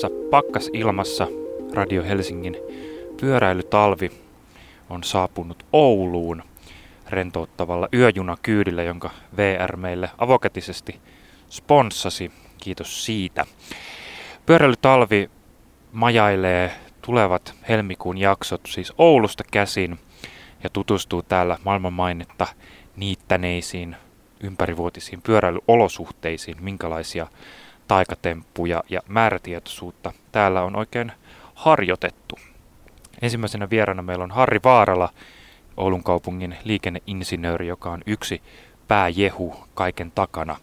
Tällaisessa pakkasilmassa Radio Helsingin pyöräilytalvi on saapunut Ouluun rentouttavalla yöjunakyydillä, jonka VR meille avokätisesti sponssasi. Kiitos siitä. Pyöräilytalvi majailee tulevat helmikuun jaksot siis Oulusta käsin ja tutustuu täällä maailmanmainetta niittäneisiin ympärivuotisiin pyöräilyolosuhteisiin, minkälaisia taikatemppuja ja määrätietoisuutta täällä on oikein harjoitettu. Ensimmäisenä vieraana meillä on Harri Vaarala, Oulun kaupungin liikenneinsinööri, joka on yksi pääjehu kaiken takana.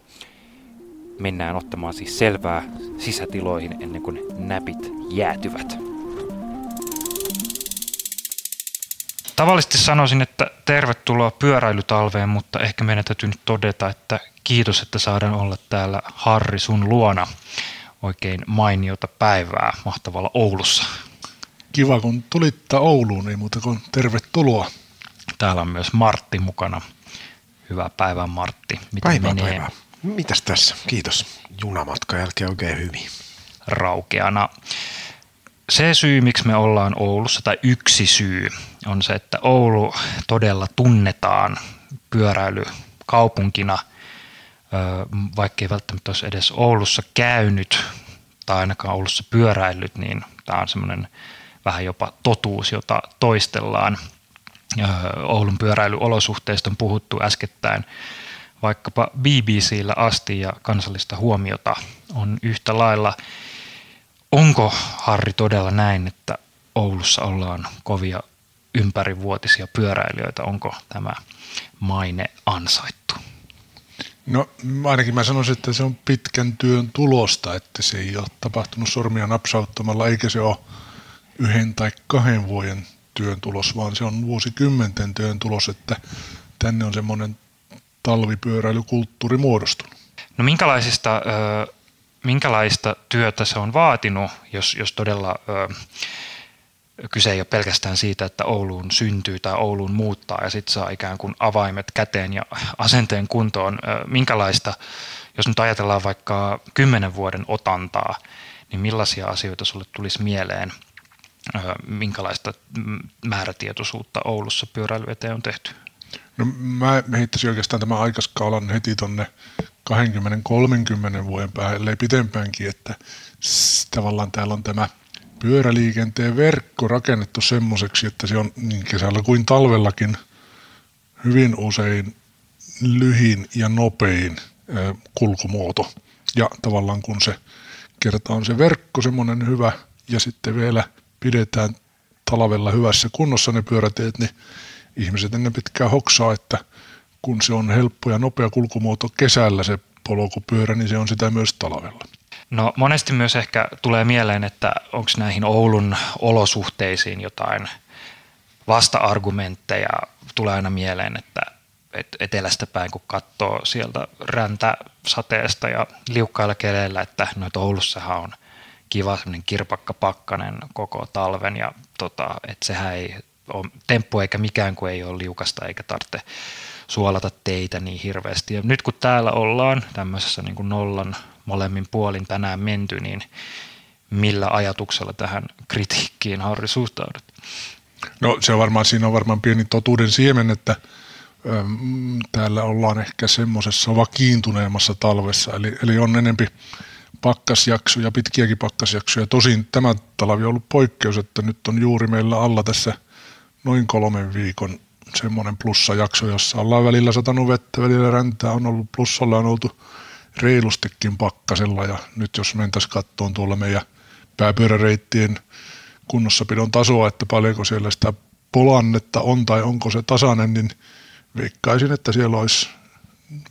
Mennään ottamaan siis selvää sisätiloihin ennen kuin näpit jäätyvät. Tavallisesti sanoisin, että tervetuloa pyöräilytalveen, mutta ehkä meidän täytyy nyt todeta, että kiitos, että saadaan olla täällä Harri sun luona. Oikein mainiota päivää mahtavalla Oulussa. Kiva, kun tulitte Ouluun, niin muuta kuin tervetuloa. Täällä on myös Martti mukana. Hyvää päivää Martti. Miten päivää, menee? päivää. Mitäs tässä? Kiitos. Junamatka jälkeen oikein hyvin. Raukeana. Se syy, miksi me ollaan Oulussa, tai yksi syy, on se, että Oulu todella tunnetaan pyöräilykaupunkina, vaikka ei välttämättä olisi edes Oulussa käynyt tai ainakaan Oulussa pyöräillyt, niin tämä on semmoinen vähän jopa totuus, jota toistellaan. Oulun pyöräilyolosuhteista on puhuttu äskettäin vaikkapa BBCllä asti ja kansallista huomiota on yhtä lailla. Onko Harri todella näin, että Oulussa ollaan kovia ympärivuotisia pyöräilijöitä? Onko tämä maine ansaittu? No ainakin mä sanoisin, että se on pitkän työn tulosta, että se ei ole tapahtunut sormia napsauttamalla, eikä se ole yhden tai kahden vuoden työn tulos, vaan se on vuosikymmenten työn tulos, että tänne on semmoinen talvipyöräilykulttuuri muodostunut. No minkälaisista, minkälaista työtä se on vaatinut, jos, jos todella kyse ei ole pelkästään siitä, että Ouluun syntyy tai Ouluun muuttaa ja sitten saa ikään kuin avaimet käteen ja asenteen kuntoon. Minkälaista, jos nyt ajatellaan vaikka kymmenen vuoden otantaa, niin millaisia asioita sulle tulisi mieleen, minkälaista määrätietoisuutta Oulussa pyöräily eteen on tehty? No mä heittäisin oikeastaan tämän aikaskaalan heti tonne 20-30 vuoden päähän, ellei pitempäänkin, että tavallaan täällä on tämä – pyöräliikenteen verkko rakennettu semmoiseksi, että se on niin kesällä kuin talvellakin hyvin usein lyhin ja nopein kulkumuoto. Ja tavallaan kun se kerta on se verkko semmoinen hyvä ja sitten vielä pidetään talvella hyvässä kunnossa ne pyöräteet, niin ihmiset ennen pitkään hoksaa, että kun se on helppo ja nopea kulkumuoto kesällä se polkupyörä, niin se on sitä myös talvella. No monesti myös ehkä tulee mieleen, että onko näihin Oulun olosuhteisiin jotain vasta-argumentteja. Tulee aina mieleen, että etelästä päin kun katsoo sieltä räntäsateesta ja liukkailla keleillä, että no Oulussahan on kiva semmoinen kirpakka pakkanen koko talven ja tota, että sehän ei ole temppu eikä mikään kuin ei ole liukasta eikä tarvitse suolata teitä niin hirveästi. Ja nyt kun täällä ollaan tämmöisessä niin kuin nollan molemmin puolin tänään menty, niin millä ajatuksella tähän kritiikkiin Harri suhtaudut? No se on varmaan, siinä on varmaan pieni totuuden siemen, että äm, täällä ollaan ehkä semmoisessa vakiintuneemmassa talvessa, eli, eli on enempi pakkasjaksoja, pitkiäkin pakkasjaksoja. Tosin tämä talvi on ollut poikkeus, että nyt on juuri meillä alla tässä noin kolmen viikon semmoinen plussajakso, jossa ollaan välillä satanut vettä, välillä räntää on ollut plussalla, on oltu reilustikin pakkasella ja nyt jos mentäisiin kattoon tuolla meidän pääpyöräreittien kunnossapidon tasoa, että paljonko siellä sitä polannetta on tai onko se tasainen, niin veikkaisin, että siellä olisi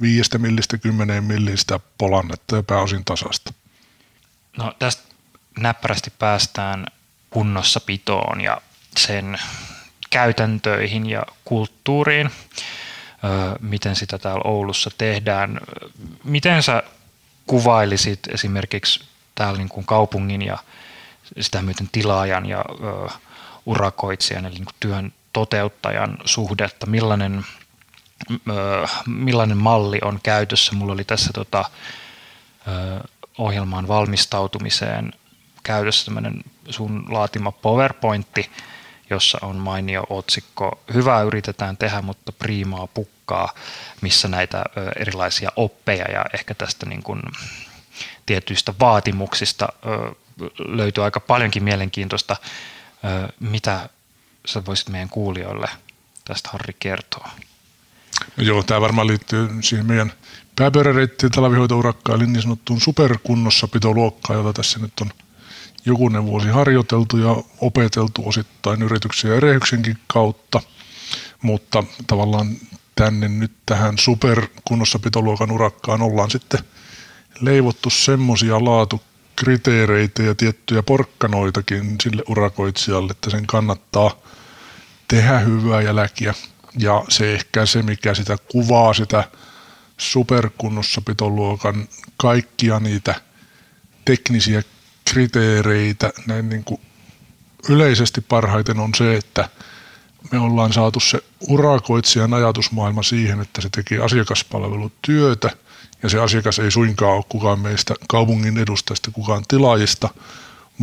viiestä millistä kymmeneen millistä polannetta ja pääosin tasasta. No tästä näppärästi päästään kunnossapitoon ja sen käytäntöihin ja kulttuuriin miten sitä täällä Oulussa tehdään. Miten sä kuvailisit esimerkiksi täällä niin kuin kaupungin ja sitä myöten tilaajan ja urakoitsijan eli niin kuin työn toteuttajan suhdetta, millainen, millainen malli on käytössä. Mulla oli tässä tota, ohjelmaan valmistautumiseen käytössä tämmöinen sun laatima PowerPointti, jossa on mainio otsikko Hyvää yritetään tehdä, mutta priimaa pukkaa, missä näitä erilaisia oppeja ja ehkä tästä niin kuin tietyistä vaatimuksista löytyy aika paljonkin mielenkiintoista. Mitä sä voisit meidän kuulijoille tästä Harri kertoa? No joo, tämä varmaan liittyy siihen meidän pääpyöräreittien talvihoitourakkaan, eli niin sanottuun superkunnossapitoluokkaan, jota tässä nyt on jokunen vuosi harjoiteltu ja opeteltu osittain yrityksen ja erehyksenkin kautta, mutta tavallaan tänne nyt tähän superkunnossapitoluokan urakkaan ollaan sitten leivottu semmoisia laatukriteereitä ja tiettyjä porkkanoitakin sille urakoitsijalle, että sen kannattaa tehdä hyvää jälkiä. Ja se ehkä se, mikä sitä kuvaa sitä superkunnossapitoluokan kaikkia niitä teknisiä kriteereitä näin niin kuin yleisesti parhaiten on se, että me ollaan saatu se urakoitsijan ajatusmaailma siihen, että se tekee asiakaspalvelutyötä ja se asiakas ei suinkaan ole kukaan meistä kaupungin edustajista, kukaan tilaajista,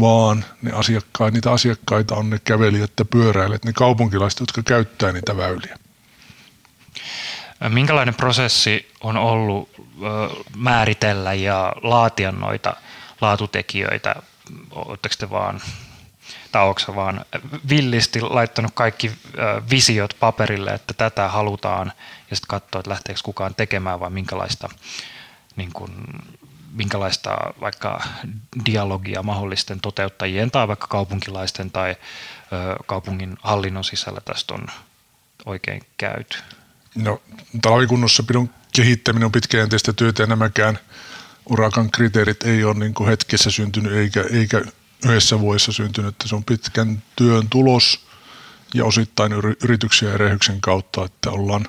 vaan ne asiakkaat, niitä asiakkaita on ne kävelijät ja pyöräilijät, ne kaupunkilaiset, jotka käyttää niitä väyliä. Minkälainen prosessi on ollut määritellä ja laatia noita laatutekijöitä? Oletteko te vaan, tai vaan villisti laittanut kaikki visiot paperille, että tätä halutaan, ja sitten katsoa, että lähteekö kukaan tekemään, vai minkälaista, niin kuin, minkälaista vaikka dialogia mahdollisten toteuttajien tai vaikka kaupunkilaisten tai ö, kaupungin hallinnon sisällä tästä on oikein käyty? No, talvikunnossapidon kehittäminen on pitkäjänteistä työtä ja nämäkään urakan kriteerit ei ole niin kuin hetkessä syntynyt eikä, eikä yhdessä vuodessa syntynyt. Että se on pitkän työn tulos ja osittain yrityksiä ja rehyksen kautta, että ollaan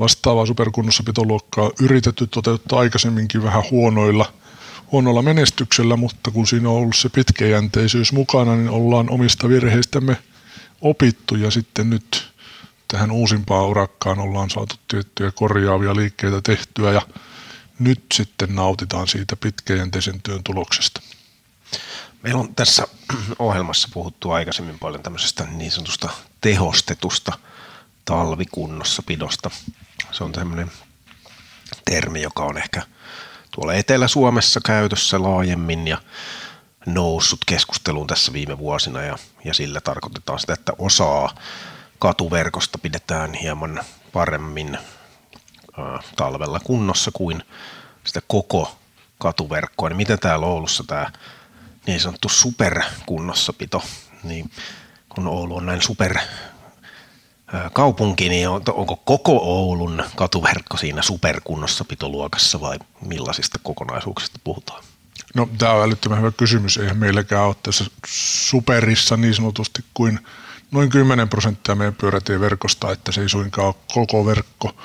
vastaavaa superkunnossapitoluokkaa yritetty toteuttaa aikaisemminkin vähän huonoilla, huonoilla menestyksellä, mutta kun siinä on ollut se pitkäjänteisyys mukana, niin ollaan omista virheistämme opittu ja sitten nyt tähän uusimpaan urakkaan ollaan saatu tiettyjä korjaavia liikkeitä tehtyä ja nyt sitten nautitaan siitä pitkäjänteisen työn tuloksesta. Meillä on tässä ohjelmassa puhuttu aikaisemmin paljon tämmöisestä niin sanotusta tehostetusta talvikunnossapidosta. Se on tämmöinen termi, joka on ehkä tuolla Etelä-Suomessa käytössä laajemmin ja noussut keskusteluun tässä viime vuosina ja, ja sillä tarkoitetaan sitä, että osaa katuverkosta pidetään hieman paremmin talvella kunnossa kuin sitä koko katuverkkoa. Niin miten täällä Oulussa tämä niin sanottu superkunnossapito, niin kun Oulu on näin super kaupunki, niin onko koko Oulun katuverkko siinä superkunnossapitoluokassa vai millaisista kokonaisuuksista puhutaan? No tämä on älyttömän hyvä kysymys. Eihän meilläkään ole tässä superissa niin sanotusti kuin noin 10 prosenttia meidän pyörätieverkosta, että se ei suinkaan ole koko verkko,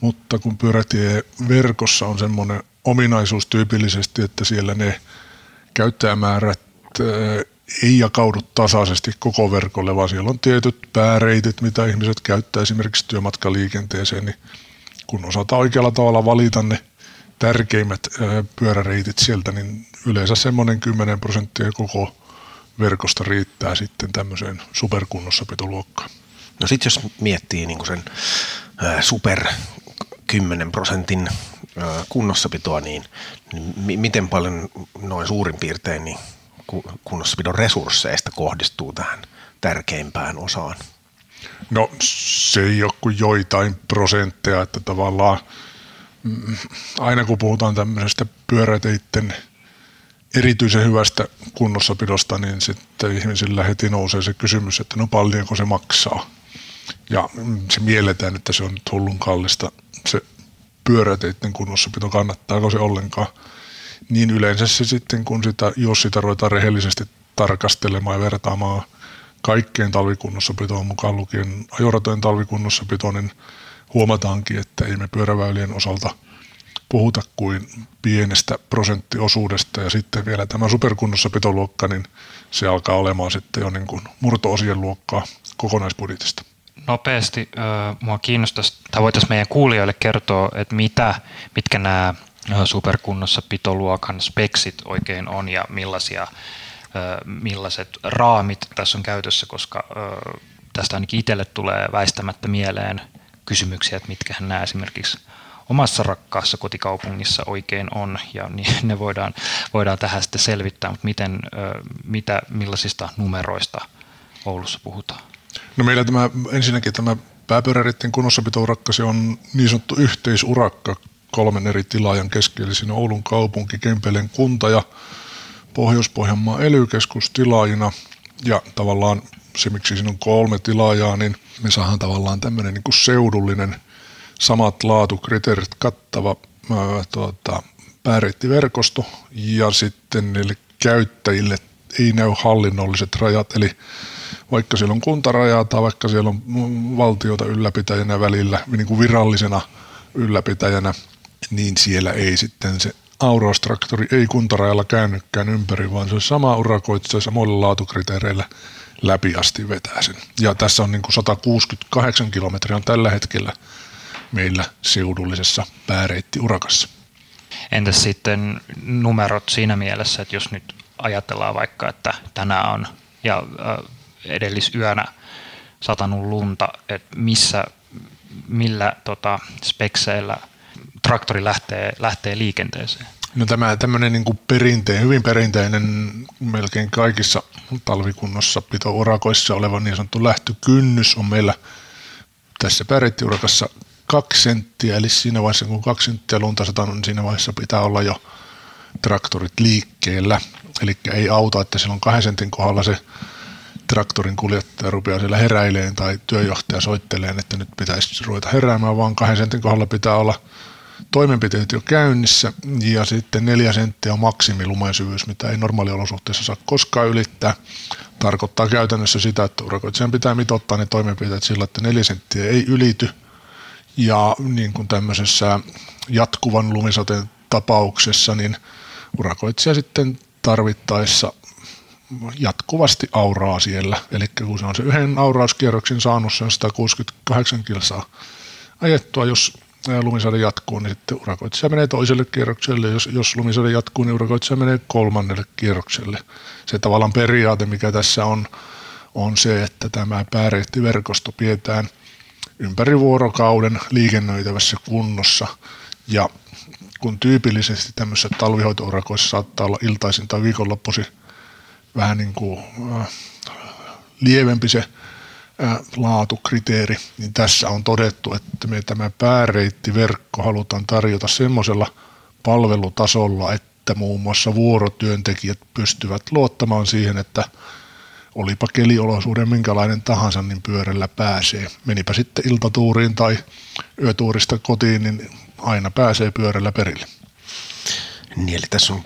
mutta kun pyörätieverkossa on semmoinen ominaisuus tyypillisesti, että siellä ne käyttäjämäärät ei jakaudu tasaisesti koko verkolle, vaan siellä on tietyt pääreitit, mitä ihmiset käyttää esimerkiksi työmatkaliikenteeseen, niin kun osataan oikealla tavalla valita ne tärkeimmät pyöräreitit sieltä, niin yleensä semmoinen 10 prosenttia koko verkosta riittää sitten tämmöiseen superkunnossapitoluokkaan. No sitten jos miettii niin sen super 10 prosentin kunnossapitoa, niin, niin miten paljon noin suurin piirtein niin kunnossapidon resursseista kohdistuu tähän tärkeimpään osaan? No se ei ole kuin joitain prosentteja, että tavallaan mm, aina kun puhutaan tämmöisestä pyöräteitten erityisen hyvästä kunnossapidosta, niin sitten ihmisillä heti nousee se kysymys, että no paljonko se maksaa. Ja se mielletään, että se on nyt hullun kallista se pyöräteitten kunnossapito, kannattaako se ollenkaan – niin yleensä se sitten, kun sitä, jos sitä ruvetaan rehellisesti tarkastelemaan ja vertaamaan kaikkeen talvikunnossapitoon mukaan lukien ajoratojen talvikunnossapitoon, niin huomataankin, että ei me pyöräväylien osalta puhuta kuin pienestä prosenttiosuudesta ja sitten vielä tämä superkunnossapitoluokka, niin se alkaa olemaan sitten jo niin kuin murto-osien luokkaa kokonaisbudjetista. Nopeasti mua kiinnostaisi, tai voitaisiin meidän kuulijoille kertoa, että mitä, mitkä nämä superkunnossa pitoluokan speksit oikein on ja millaisia millaiset raamit tässä on käytössä, koska tästä ainakin itselle tulee väistämättä mieleen kysymyksiä, että mitkä nämä esimerkiksi omassa rakkaassa kotikaupungissa oikein on, ja niin ne voidaan, voidaan tähän sitten selvittää, mutta miten, mitä, millaisista numeroista Oulussa puhutaan? No meillä tämä, ensinnäkin tämä pääpyöräreiden kunnossapitourakka, se on niin sanottu yhteisurakka kolmen eri tilaajan kesken, siinä Oulun kaupunki, Kempelen kunta ja Pohjois-Pohjanmaan ely tilaajina. Ja tavallaan se, miksi siinä on kolme tilaajaa, niin me saadaan tavallaan tämmöinen niin kuin seudullinen samat laatukriteerit kattava ää, tuota, pääreittiverkosto. Ja sitten niille käyttäjille ei näy hallinnolliset rajat, eli vaikka siellä on kuntarajaa tai vaikka siellä on valtiota ylläpitäjänä välillä, niin kuin virallisena ylläpitäjänä, niin siellä ei sitten se Aurostraktori ei kuntarajalla käännykään ympäri, vaan se on sama urakoitsija samoilla laatukriteereillä läpi asti vetää sen. Ja tässä on niin kuin 168 kilometriä on tällä hetkellä meillä seudullisessa pääreittiurakassa. Entäs sitten numerot siinä mielessä, että jos nyt ajatellaan vaikka, että tänään on ja edellisyönä satanut lunta, että missä, millä tota, spekseillä traktori lähtee, lähtee liikenteeseen? No tämä tämmöinen niin kuin perinteinen, hyvin perinteinen melkein kaikissa talvikunnossa pito-urakoissa oleva niin sanottu lähtökynnys on meillä tässä pärittiurakassa kaksi senttiä, eli siinä vaiheessa kun kaksi senttiä lunta satanut, niin siinä vaiheessa pitää olla jo traktorit liikkeellä. Eli ei auta, että silloin kahden sentin kohdalla se traktorin kuljettaja rupeaa siellä heräileen tai työjohtaja soittelee, että nyt pitäisi ruveta heräämään, vaan kahden sentin kohdalla pitää olla toimenpiteet jo käynnissä ja sitten neljä senttiä on maksimilumensyvyys, mitä ei normaaliolosuhteissa saa koskaan ylittää. Tarkoittaa käytännössä sitä, että urakoitsijan pitää mitottaa ne toimenpiteet sillä, että neljä senttiä ei ylity ja niin kuin tämmöisessä jatkuvan lumisateen tapauksessa, niin urakoitsija sitten tarvittaessa jatkuvasti auraa siellä. Eli kun se on se yhden aurauskierroksen saanut sen 168 kilsaa ajettua, jos lumisade jatkuu, niin sitten urakoitsija menee toiselle kierrokselle. Jos, jos lumisade jatkuu, niin urakoitsija menee kolmannelle kierrokselle. Se tavallaan periaate, mikä tässä on, on se, että tämä pääreittiverkosto pidetään ympäri vuorokauden liikennöitävässä kunnossa. Ja kun tyypillisesti tämmöisissä talvihoitourakoissa saattaa olla iltaisin tai viikonloppuisin vähän niin kuin äh, lievempi se äh, laatukriteeri, niin tässä on todettu, että me tämä pääreittiverkko halutaan tarjota semmoisella palvelutasolla, että muun muassa vuorotyöntekijät pystyvät luottamaan siihen, että olipa keliolosuuden minkälainen tahansa, niin pyörällä pääsee. Menipä sitten iltatuuriin tai yötuurista kotiin, niin aina pääsee pyörällä perille. Niin, eli tässä on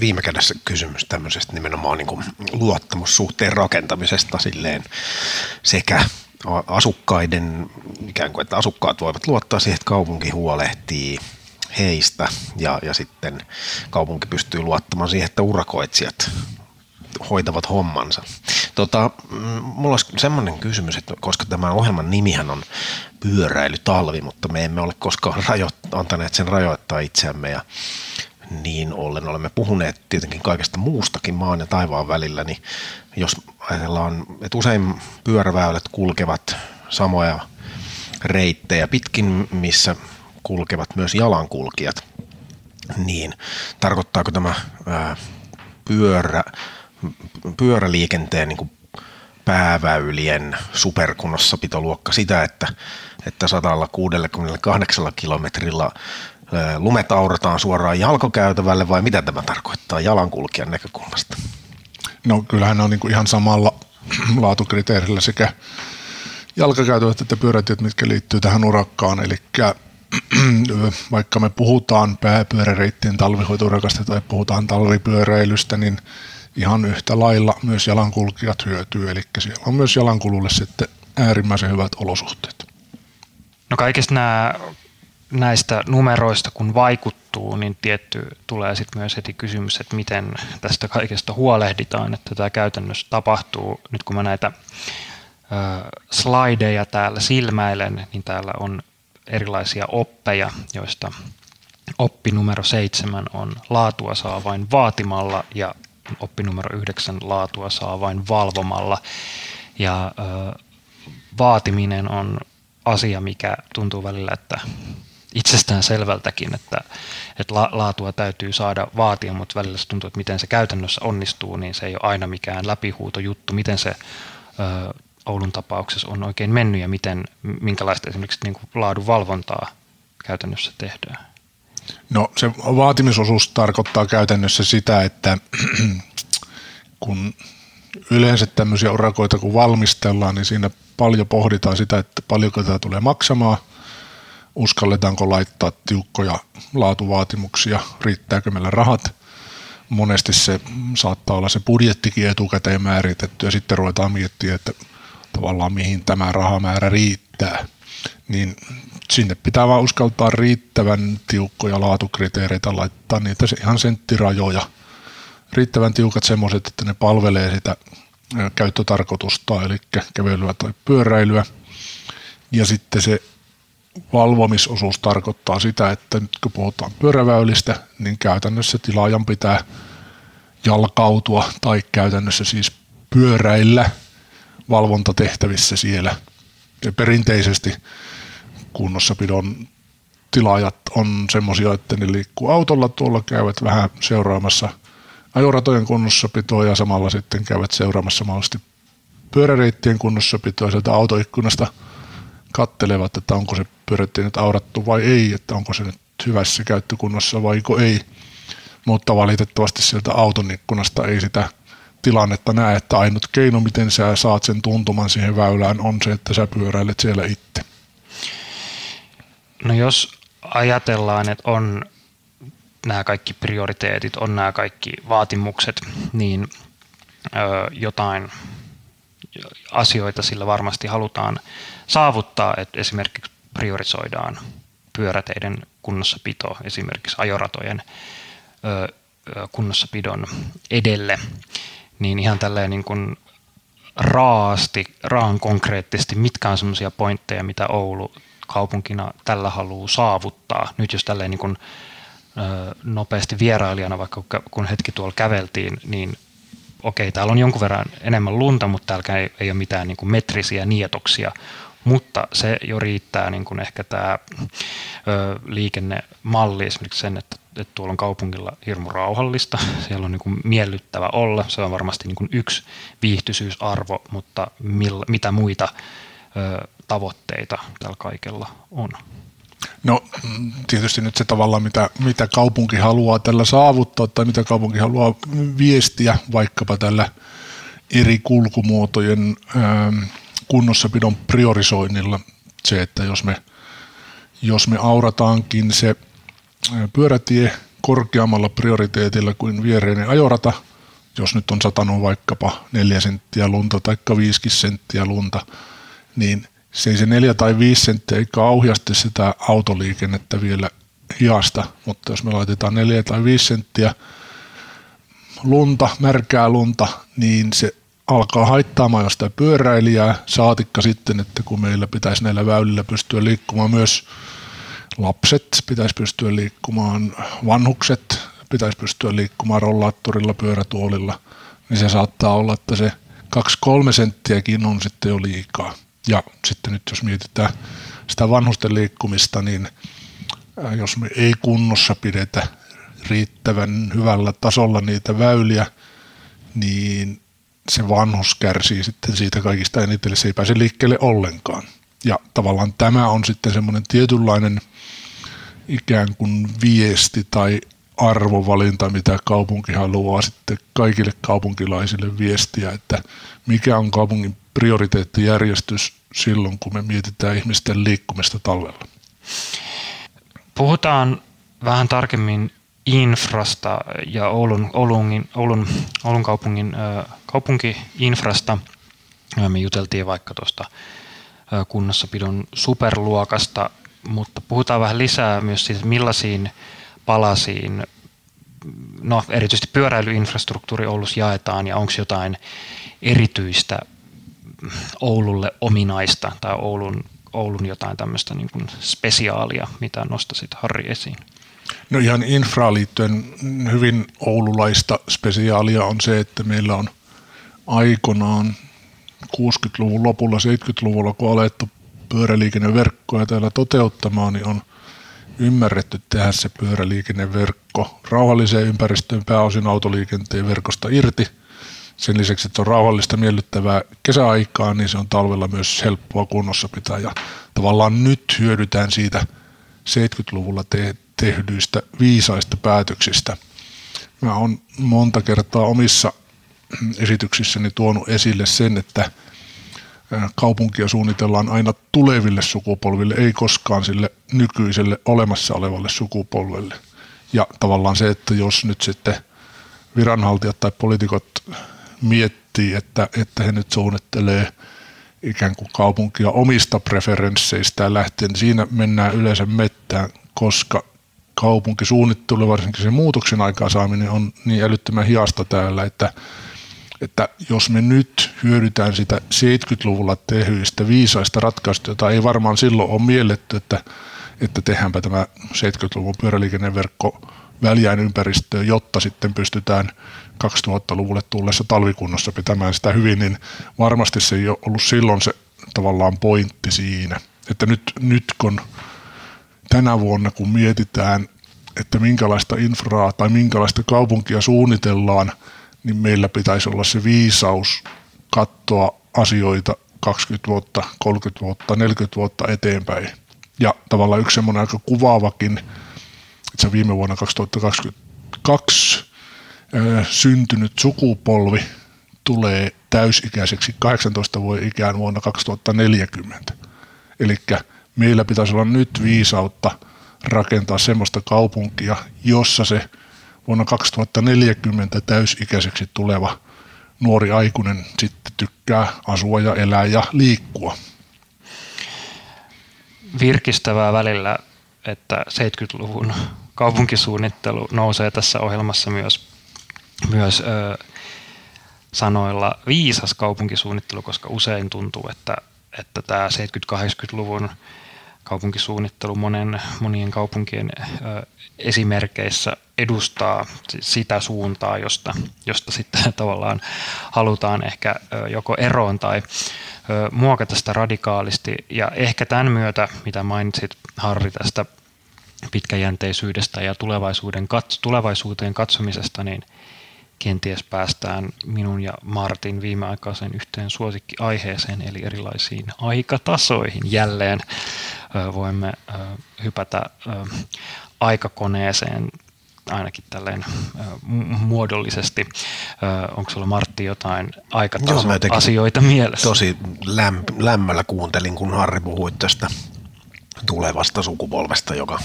viime kädessä kysymys tämmöisestä nimenomaan niin kuin luottamussuhteen rakentamisesta silleen sekä asukkaiden, ikään kuin, että asukkaat voivat luottaa siihen, että kaupunki huolehtii heistä ja, ja sitten kaupunki pystyy luottamaan siihen, että urakoitsijat hoitavat hommansa. Tota, mm, mulla olisi semmoinen kysymys, että koska tämä ohjelman nimihän on pyöräilytalvi, mutta me emme ole koskaan rajo- antaneet sen rajoittaa itseämme ja niin ollen. Olemme puhuneet tietenkin kaikesta muustakin maan ja taivaan välillä, niin jos ajatellaan, että usein pyöräväylät kulkevat samoja reittejä pitkin, missä kulkevat myös jalankulkijat, niin tarkoittaako tämä pyörä, pyöräliikenteen niin kuin pääväylien superkunnossapitoluokka sitä, että, että 168 kilometrillä lumet aurataan suoraan jalkokäytävälle vai mitä tämä tarkoittaa jalankulkijan näkökulmasta? No kyllähän ne on niin kuin ihan samalla laatukriteerillä sekä jalkakäytävät että pyörätiet, mitkä liittyy tähän urakkaan. Eli vaikka me puhutaan pääpyöräreittien talvihoitorakasta tai puhutaan talvipyöräilystä, niin ihan yhtä lailla myös jalankulkijat hyötyy. Eli siellä on myös jalankululle sitten äärimmäisen hyvät olosuhteet. No kaikista nämä näistä numeroista kun vaikuttuu, niin tietty tulee sitten myös heti kysymys, että miten tästä kaikesta huolehditaan, että tämä käytännössä tapahtuu. Nyt kun mä näitä äh, slideja täällä silmäilen, niin täällä on erilaisia oppeja, joista oppi numero seitsemän on laatua saa vain vaatimalla ja oppi numero yhdeksän laatua saa vain valvomalla. Ja ö, vaatiminen on asia, mikä tuntuu välillä, että itsestään selvältäkin, että, että la, laatua täytyy saada vaatia, mutta välillä se tuntuu, että miten se käytännössä onnistuu, niin se ei ole aina mikään läpihuutojuttu, miten se ö, Oulun tapauksessa on oikein mennyt ja miten, minkälaista esimerkiksi niin kuin laadun valvontaa käytännössä tehdään? No se vaatimisosuus tarkoittaa käytännössä sitä, että kun yleensä tämmöisiä urakoita kun valmistellaan, niin siinä paljon pohditaan sitä, että paljonko tämä tulee maksamaan, uskalletaanko laittaa tiukkoja laatuvaatimuksia, riittääkö meillä rahat. Monesti se saattaa olla se budjettikin etukäteen määritetty ja sitten ruvetaan miettimään, että tavallaan mihin tämä rahamäärä riittää. Niin sinne pitää vaan uskaltaa riittävän tiukkoja laatukriteereitä laittaa niitä ihan senttirajoja. Riittävän tiukat semmoiset, että ne palvelee sitä käyttötarkoitusta, eli kävelyä tai pyöräilyä. Ja sitten se valvomisosuus tarkoittaa sitä, että nyt kun puhutaan pyöräväylistä, niin käytännössä tilaajan pitää jalkautua tai käytännössä siis pyöräillä valvontatehtävissä siellä. Ja perinteisesti kunnossapidon tilaajat on semmoisia, että ne liikkuu autolla tuolla, käyvät vähän seuraamassa ajoratojen kunnossapitoa ja samalla sitten käyvät seuraamassa mahdollisesti pyöräreittien kunnossapitoa sieltä autoikkunasta kattelevat, että onko se pyörätie nyt aurattu vai ei, että onko se nyt hyvässä käyttökunnossa vai ei. Mutta valitettavasti sieltä auton ikkunasta ei sitä tilannetta näe, että ainut keino, miten sä saat sen tuntuman siihen väylään, on se, että sä pyöräilet siellä itse. No jos ajatellaan, että on nämä kaikki prioriteetit, on nämä kaikki vaatimukset, niin ö, jotain asioita sillä varmasti halutaan saavuttaa, että esimerkiksi priorisoidaan pyöräteiden kunnossapito, esimerkiksi ajoratojen kunnossapidon edelle, niin ihan tälleen niin kuin raasti, raan konkreettisesti, mitkä on semmoisia pointteja, mitä Oulu kaupunkina tällä haluaa saavuttaa. Nyt jos tälleen niin kuin, nopeasti vierailijana, vaikka kun hetki tuolla käveltiin, niin okei, täällä on jonkun verran enemmän lunta, mutta täällä ei, ei ole mitään niin kuin metrisiä nietoksia, mutta se jo riittää niin kuin ehkä tämä ö, liikennemalli esimerkiksi sen, että, että tuolla on kaupungilla hirmu rauhallista, siellä on niin kuin miellyttävä olla, se on varmasti niin kuin yksi viihtyisyysarvo, mutta millä, mitä muita ö, tavoitteita tällä kaikella on? No tietysti nyt se tavallaan, mitä, mitä kaupunki haluaa tällä saavuttaa tai mitä kaupunki haluaa viestiä vaikkapa tällä eri kulkumuotojen ähm, kunnossapidon priorisoinnilla. Se, että jos me, jos me aurataankin se pyörätie korkeammalla prioriteetilla kuin viereinen ajorata, jos nyt on satanut vaikkapa neljä senttiä lunta tai 5 senttiä lunta, niin – se ei se neljä tai viisi senttiä ei kauheasti sitä autoliikennettä vielä hiasta, mutta jos me laitetaan neljä tai viisi senttiä lunta, märkää lunta, niin se alkaa haittaamaan jo sitä pyöräilijää, saatikka sitten, että kun meillä pitäisi näillä väylillä pystyä liikkumaan myös lapset, pitäisi pystyä liikkumaan vanhukset, pitäisi pystyä liikkumaan rollaattorilla, pyörätuolilla, niin se saattaa olla, että se 2-3 senttiäkin on sitten jo liikaa. Ja sitten nyt jos mietitään sitä vanhusten liikkumista, niin jos me ei kunnossa pidetä riittävän hyvällä tasolla niitä väyliä, niin se vanhus kärsii sitten siitä kaikista eniten, se ei pääse liikkeelle ollenkaan. Ja tavallaan tämä on sitten semmoinen tietynlainen ikään kuin viesti tai arvovalinta, mitä kaupunki haluaa sitten kaikille kaupunkilaisille viestiä, että mikä on kaupungin prioriteettijärjestys silloin, kun me mietitään ihmisten liikkumista talvella. Puhutaan vähän tarkemmin infrasta ja Oulun, Oulun, Oulun, Oulun kaupungin kaupunki-infrasta. Me juteltiin vaikka tuosta kunnossapidon superluokasta, mutta puhutaan vähän lisää myös siitä, millaisiin palasiin, no erityisesti pyöräilyinfrastruktuuri Oulussa jaetaan ja onko jotain erityistä Oululle ominaista tai Oulun, Oulun jotain tämmöistä niin spesiaalia, mitä nostasit Harri esiin? No ihan infraan liittyen hyvin oululaista spesiaalia on se, että meillä on aikanaan 60-luvun lopulla, 70-luvulla, kun alettu pyöräliikenneverkkoja täällä toteuttamaan, niin on ymmärretty tehdä se pyöräliikenneverkko rauhalliseen ympäristöön pääosin autoliikenteen verkosta irti. Sen lisäksi, että on rauhallista miellyttävää kesäaikaa, niin se on talvella myös helppoa kunnossa pitää. Ja tavallaan nyt hyödytään siitä 70-luvulla te- tehdyistä viisaista päätöksistä. Mä oon monta kertaa omissa esityksissäni tuonut esille sen, että kaupunkia suunnitellaan aina tuleville sukupolville, ei koskaan sille nykyiselle olemassa olevalle sukupolvelle. Ja tavallaan se, että jos nyt sitten viranhaltijat tai poliitikot miettii, että, että he nyt suunnittelee ikään kuin kaupunkia omista preferensseistä lähtien, niin siinä mennään yleensä mettään, koska kaupunkisuunnittelu, varsinkin se muutoksen aikaansaaminen on niin älyttömän hiasta täällä, että että jos me nyt hyödytään sitä 70-luvulla tehyistä viisaista ratkaisusta, jota ei varmaan silloin ole mielletty, että, että tehdäänpä tämä 70-luvun pyöräliikenneverkko väljään ympäristöön, jotta sitten pystytään 2000-luvulle tullessa talvikunnossa pitämään sitä hyvin, niin varmasti se ei ole ollut silloin se tavallaan pointti siinä. Että nyt, nyt kun tänä vuonna, kun mietitään, että minkälaista infraa tai minkälaista kaupunkia suunnitellaan – niin meillä pitäisi olla se viisaus katsoa asioita 20 vuotta, 30 vuotta, 40 vuotta eteenpäin. Ja tavallaan yksi semmoinen aika kuvaavakin, että se viime vuonna 2022 syntynyt sukupolvi tulee täysikäiseksi 18 vuoden ikään vuonna 2040. Eli meillä pitäisi olla nyt viisautta rakentaa semmoista kaupunkia, jossa se vuonna 2040 täysikäiseksi tuleva nuori aikuinen sitten tykkää asua ja elää ja liikkua. Virkistävää välillä, että 70-luvun kaupunkisuunnittelu nousee tässä ohjelmassa myös, myös ö, sanoilla viisas kaupunkisuunnittelu, koska usein tuntuu, että, että tämä 70-80-luvun kaupunkisuunnittelu monen, monien kaupunkien ö, esimerkkeissä edustaa sitä suuntaa, josta, josta sitten tavallaan halutaan ehkä joko eroon tai muokata sitä radikaalisti. Ja ehkä tämän myötä, mitä mainitsit Harri tästä pitkäjänteisyydestä ja tulevaisuuden, tulevaisuuteen katsomisesta, niin kenties päästään minun ja Martin viimeaikaisen yhteen suosikkiaiheeseen, eli erilaisiin aikatasoihin. Jälleen voimme hypätä aikakoneeseen ainakin tälleen muodollisesti. Onko sulla Martti jotain aikatasoasioita mielessä? Tosi lämp- lämmöllä kuuntelin, kun Harri puhui tästä tulevasta sukupolvesta, joka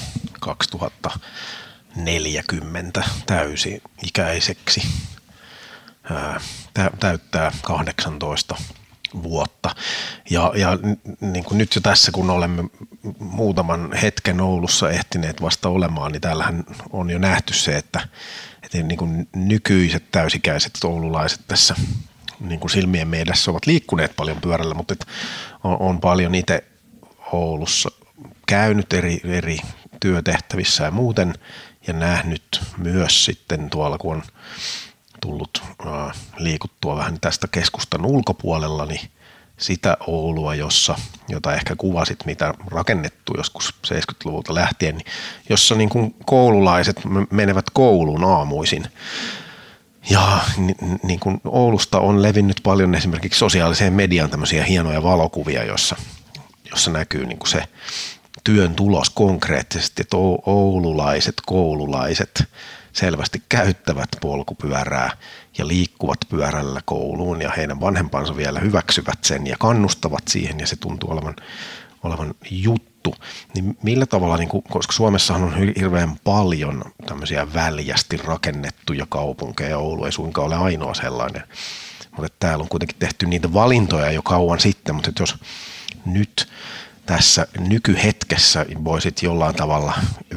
2040 täysi-ikäiseksi täyttää 18 vuotta. Ja, ja niin kuin nyt jo tässä, kun olemme muutaman hetken Oulussa ehtineet vasta olemaan, niin täällähän on jo nähty se, että, että niin kuin nykyiset täysikäiset oululaiset tässä niin kuin silmien mielessä ovat liikkuneet paljon pyörällä, mutta on, on paljon itse Oulussa käynyt eri, eri työtehtävissä ja muuten ja nähnyt myös sitten tuolla, kun on tullut liikuttua vähän tästä keskustan ulkopuolella, niin sitä Oulua, jossa, jota ehkä kuvasit, mitä rakennettu joskus 70-luvulta lähtien, niin jossa niin kuin koululaiset menevät kouluun aamuisin. Ja niin kuin Oulusta on levinnyt paljon esimerkiksi sosiaaliseen mediaan tämmöisiä hienoja valokuvia, jossa, jossa näkyy niin kuin se työn tulos konkreettisesti, että oululaiset, koululaiset selvästi käyttävät polkupyörää ja liikkuvat pyörällä kouluun ja heidän vanhempansa vielä hyväksyvät sen ja kannustavat siihen ja se tuntuu olevan, olevan juttu. Niin millä tavalla, niin kuin, koska Suomessahan on hirveän paljon tämmöisiä väljästi rakennettuja kaupunkeja, Oulu ei suinkaan ole ainoa sellainen, mutta täällä on kuitenkin tehty niitä valintoja jo kauan sitten, mutta jos nyt tässä nykyhetkessä voisit jollain tavalla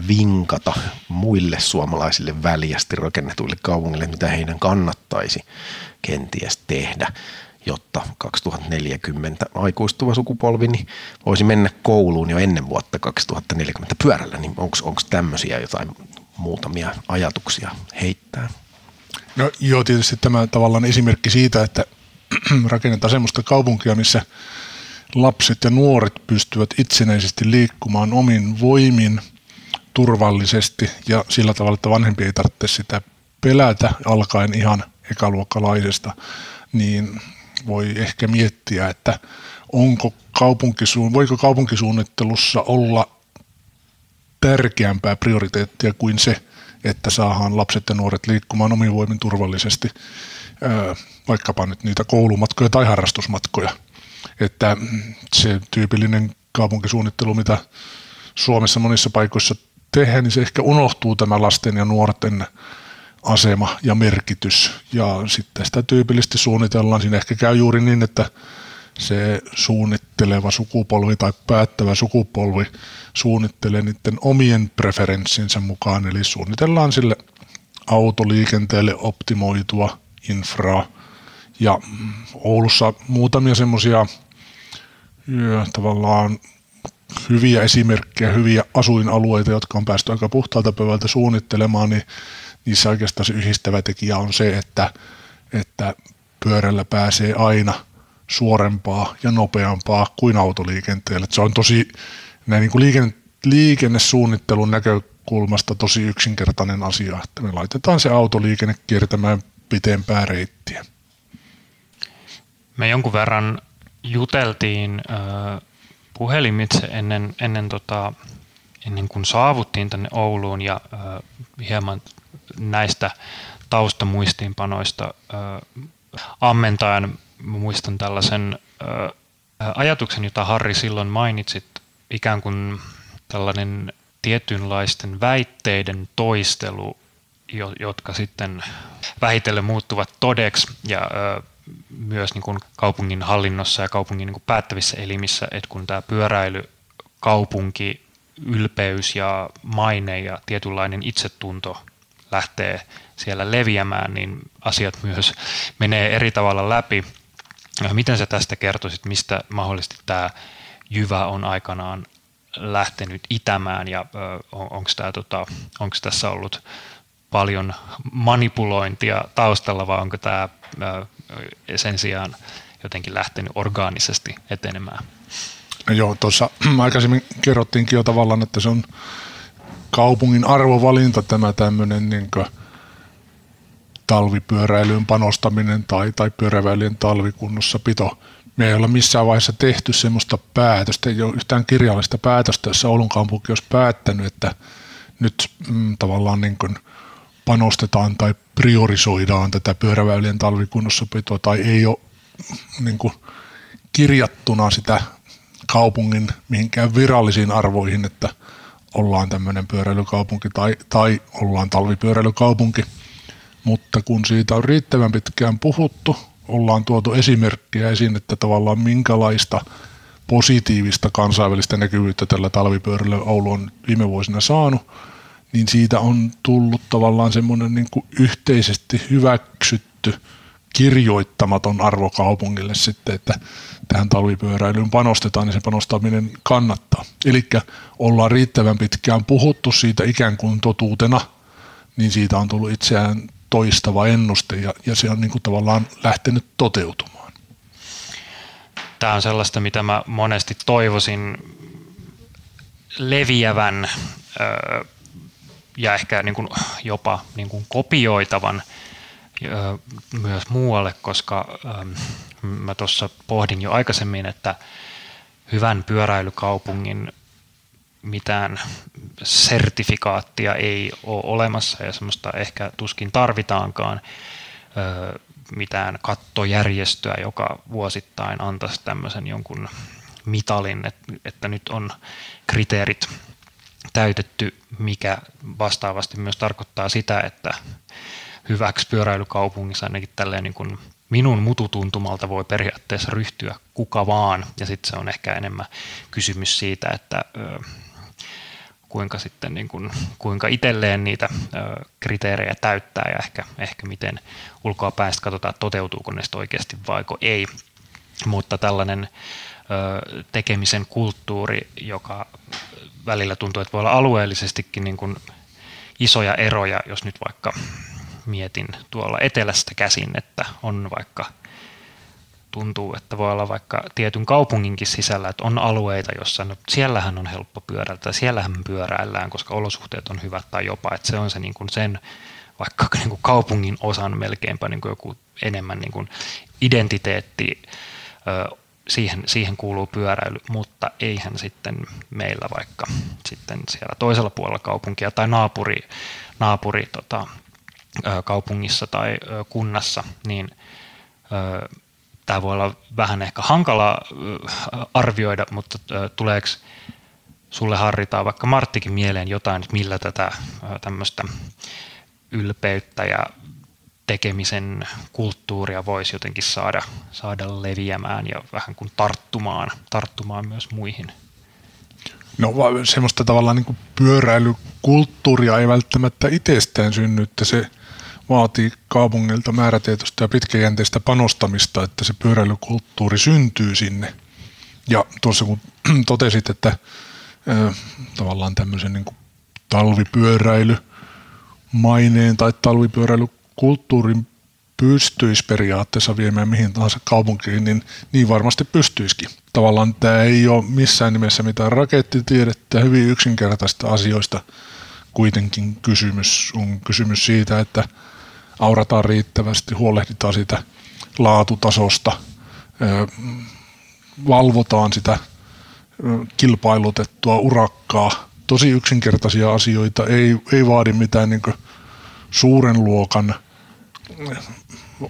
vinkata muille suomalaisille väljästi rakennetuille kaupungille, mitä heidän kannattaisi kenties tehdä, jotta 2040 aikuistuva sukupolvi niin voisi mennä kouluun jo ennen vuotta 2040 pyörällä, niin onko tämmöisiä jotain muutamia ajatuksia heittää. No joo, tietysti tämä tavallaan esimerkki siitä, että rakennetaan semmoista kaupunkia, missä lapset ja nuoret pystyvät itsenäisesti liikkumaan omin voimin turvallisesti ja sillä tavalla, että vanhempi ei tarvitse sitä pelätä alkaen ihan ekaluokkalaisesta, niin voi ehkä miettiä, että onko kaupunkisuun, voiko kaupunkisuunnittelussa olla tärkeämpää prioriteettia kuin se, että saadaan lapset ja nuoret liikkumaan omin voimin turvallisesti, vaikkapa nyt niitä koulumatkoja tai harrastusmatkoja. Että se tyypillinen kaupunkisuunnittelu, mitä Suomessa monissa paikoissa tehdään, niin se ehkä unohtuu tämä lasten ja nuorten asema ja merkitys. Ja sitten sitä tyypillisesti suunnitellaan. Siinä ehkä käy juuri niin, että se suunnitteleva sukupolvi tai päättävä sukupolvi suunnittelee niiden omien preferenssinsä mukaan, eli suunnitellaan sille autoliikenteelle optimoitua infraa. Ja Oulussa muutamia semmoisia tavallaan hyviä esimerkkejä, hyviä asuinalueita, jotka on päästy aika puhtaalta pöydältä suunnittelemaan, niin niissä oikeastaan se yhdistävä tekijä on se, että, että pyörällä pääsee aina suorempaa ja nopeampaa kuin autoliikenteellä. Se on tosi näin niin kuin liikenne, liikennesuunnittelun näkökulmasta tosi yksinkertainen asia, että me laitetaan se autoliikenne kiertämään pitempää reittiä. Me jonkun verran juteltiin puhelimitse ennen, ennen, tota, ennen kuin saavuttiin tänne Ouluun ja hieman näistä taustamuistiinpanoista ammentaen muistan tällaisen ajatuksen, jota Harri silloin mainitsit, ikään kuin tällainen tietynlaisten väitteiden toistelu, jotka sitten vähitellen muuttuvat todeksi ja myös niin kuin kaupungin hallinnossa ja kaupungin niin kuin päättävissä elimissä, että kun tämä pyöräily, kaupunki, ylpeys ja maine ja tietynlainen itsetunto lähtee siellä leviämään, niin asiat myös menee eri tavalla läpi. Miten sä tästä kertoisit, mistä mahdollisesti tämä jyvä on aikanaan lähtenyt itämään ja onko tota, tässä ollut paljon manipulointia taustalla vai onko tämä sen sijaan jotenkin lähtenyt orgaanisesti etenemään? No joo, tuossa aikaisemmin kerrottiinkin jo tavallaan, että se on kaupungin arvovalinta tämä tämmöinen niin talvipyöräilyyn panostaminen tai, tai pyöräväylien talvikunnossapito. Me ei olla missään vaiheessa tehty semmoista päätöstä, ei ole yhtään kirjallista päätöstä, jossa Oulun kaupunki olisi päättänyt, että nyt mm, tavallaan niin kuin panostetaan tai priorisoidaan tätä pyöräväylien talvikunnossapitoa tai ei ole niin kuin kirjattuna sitä kaupungin mihinkään virallisiin arvoihin, että ollaan tämmöinen pyöräilykaupunki tai, tai ollaan talvipyöräilykaupunki. Mutta kun siitä on riittävän pitkään puhuttu, ollaan tuotu esimerkkiä esiin, että tavallaan minkälaista positiivista kansainvälistä näkyvyyttä tällä talvipyörällä Oulu on viime vuosina saanut, niin siitä on tullut tavallaan semmoinen niin kuin yhteisesti hyväksytty kirjoittamaton arvo kaupungille sitten, että tähän talvipyöräilyyn panostetaan, niin se panostaminen kannattaa. Eli ollaan riittävän pitkään puhuttu siitä ikään kuin totuutena, niin siitä on tullut itseään toistava ennuste ja, ja se on niin kuin tavallaan lähtenyt toteutumaan. Tämä on sellaista, mitä mä monesti toivoisin leviävän ja ehkä niin kuin jopa niin kuin kopioitavan myös muualle, koska mä tuossa pohdin jo aikaisemmin, että hyvän pyöräilykaupungin mitään sertifikaattia ei ole olemassa ja semmoista ehkä tuskin tarvitaankaan mitään kattojärjestöä, joka vuosittain antaisi tämmöisen jonkun mitalin, että nyt on kriteerit täytetty, mikä vastaavasti myös tarkoittaa sitä, että hyväksi pyöräilykaupungissa ainakin tälleen niin kuin minun mututuntumalta voi periaatteessa ryhtyä kuka vaan, ja sitten se on ehkä enemmän kysymys siitä, että ö, kuinka sitten niin kuin, kuinka itselleen niitä ö, kriteerejä täyttää ja ehkä, ehkä miten ulkoa päästä katsotaan, toteutuuko ne oikeasti vaiko ei. Mutta tällainen ö, tekemisen kulttuuri, joka välillä tuntuu, että voi olla alueellisestikin niin kuin isoja eroja, jos nyt vaikka mietin tuolla etelästä käsin, että on vaikka tuntuu, että voi olla vaikka tietyn kaupunginkin sisällä, että on alueita, jossa no, siellähän on helppo pyöräillä siellähän pyöräillään, koska olosuhteet on hyvät tai jopa, että se on se niin kuin sen vaikka niin kuin kaupungin osan melkeinpä niin kuin joku enemmän niin kuin identiteetti, siihen, siihen kuuluu pyöräily, mutta eihän sitten meillä vaikka sitten siellä toisella puolella kaupunkia tai naapuri, naapuri tota, kaupungissa tai kunnassa, niin tämä voi olla vähän ehkä hankala arvioida, mutta tuleeko sulle Harri tai vaikka Marttikin mieleen jotain, että millä tätä tämmöistä ylpeyttä ja tekemisen kulttuuria voisi jotenkin saada, saada leviämään ja vähän kuin tarttumaan, tarttumaan myös muihin? No semmoista tavallaan niin pyöräilykulttuuria ei välttämättä itsestään synny, että se vaatii kaupungilta määrätietoista ja pitkäjänteistä panostamista, että se pyöräilykulttuuri syntyy sinne. Ja tuossa kun totesit, että äh, tavallaan tämmöisen niin kuin talvipyöräily maineen tai talvipyöräilykulttuurin pystyisi periaatteessa viemään mihin tahansa kaupunkiin, niin niin varmasti pystyisikin. Tavallaan tämä ei ole missään nimessä mitään rakettitiedettä, hyvin yksinkertaista asioista kuitenkin kysymys on kysymys siitä, että aurataan riittävästi, huolehditaan sitä laatutasosta, valvotaan sitä kilpailutettua urakkaa. Tosi yksinkertaisia asioita, ei, ei vaadi mitään niin suuren luokan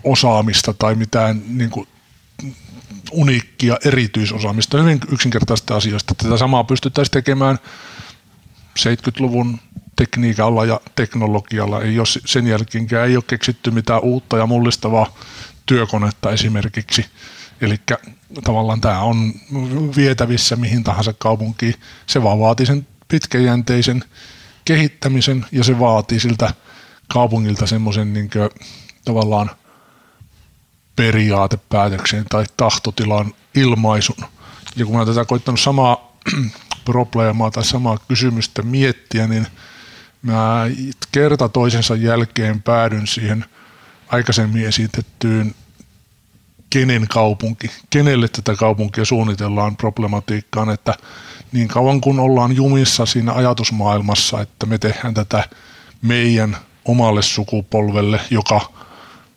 osaamista tai mitään niin kuin uniikkia erityisosaamista hyvin yksinkertaisista asioista. Tätä samaa pystyttäisiin tekemään 70-luvun tekniikalla ja teknologialla. Ei ole, sen jälkeenkään ei ole keksitty mitään uutta ja mullistavaa työkonetta esimerkiksi. Eli tavallaan tämä on vietävissä mihin tahansa kaupunkiin. Se vaan vaatii sen pitkäjänteisen kehittämisen ja se vaatii siltä kaupungilta semmoisen niin tavallaan periaatepäätöksen tai tahtotilan ilmaisun. Ja kun olen tätä koittanut samaa probleemaa tai samaa kysymystä miettiä, niin mä kerta toisensa jälkeen päädyn siihen aikaisemmin esitettyyn kenen kaupunki, kenelle tätä kaupunkia suunnitellaan problematiikkaan, että niin kauan kun ollaan jumissa siinä ajatusmaailmassa, että me tehdään tätä meidän omalle sukupolvelle, joka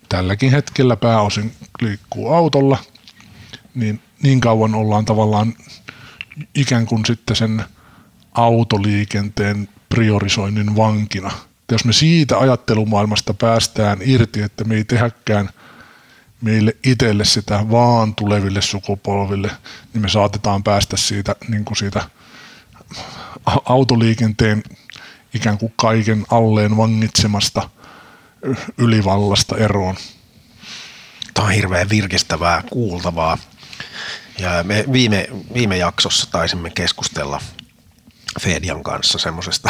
tälläkin hetkellä pääosin liikkuu autolla, niin niin kauan ollaan tavallaan ikään kuin sitten sen autoliikenteen priorisoinnin vankina. Jos me siitä ajattelumaailmasta päästään irti, että me ei tehäkään meille itselle sitä vaan tuleville sukupolville, niin me saatetaan päästä siitä, niin kuin siitä autoliikenteen ikään kuin kaiken alleen vangitsemasta ylivallasta eroon. Tämä on hirveän virkistävää, kuultavaa. Ja me viime, viime jaksossa taisimme keskustella Fedian kanssa semmoisesta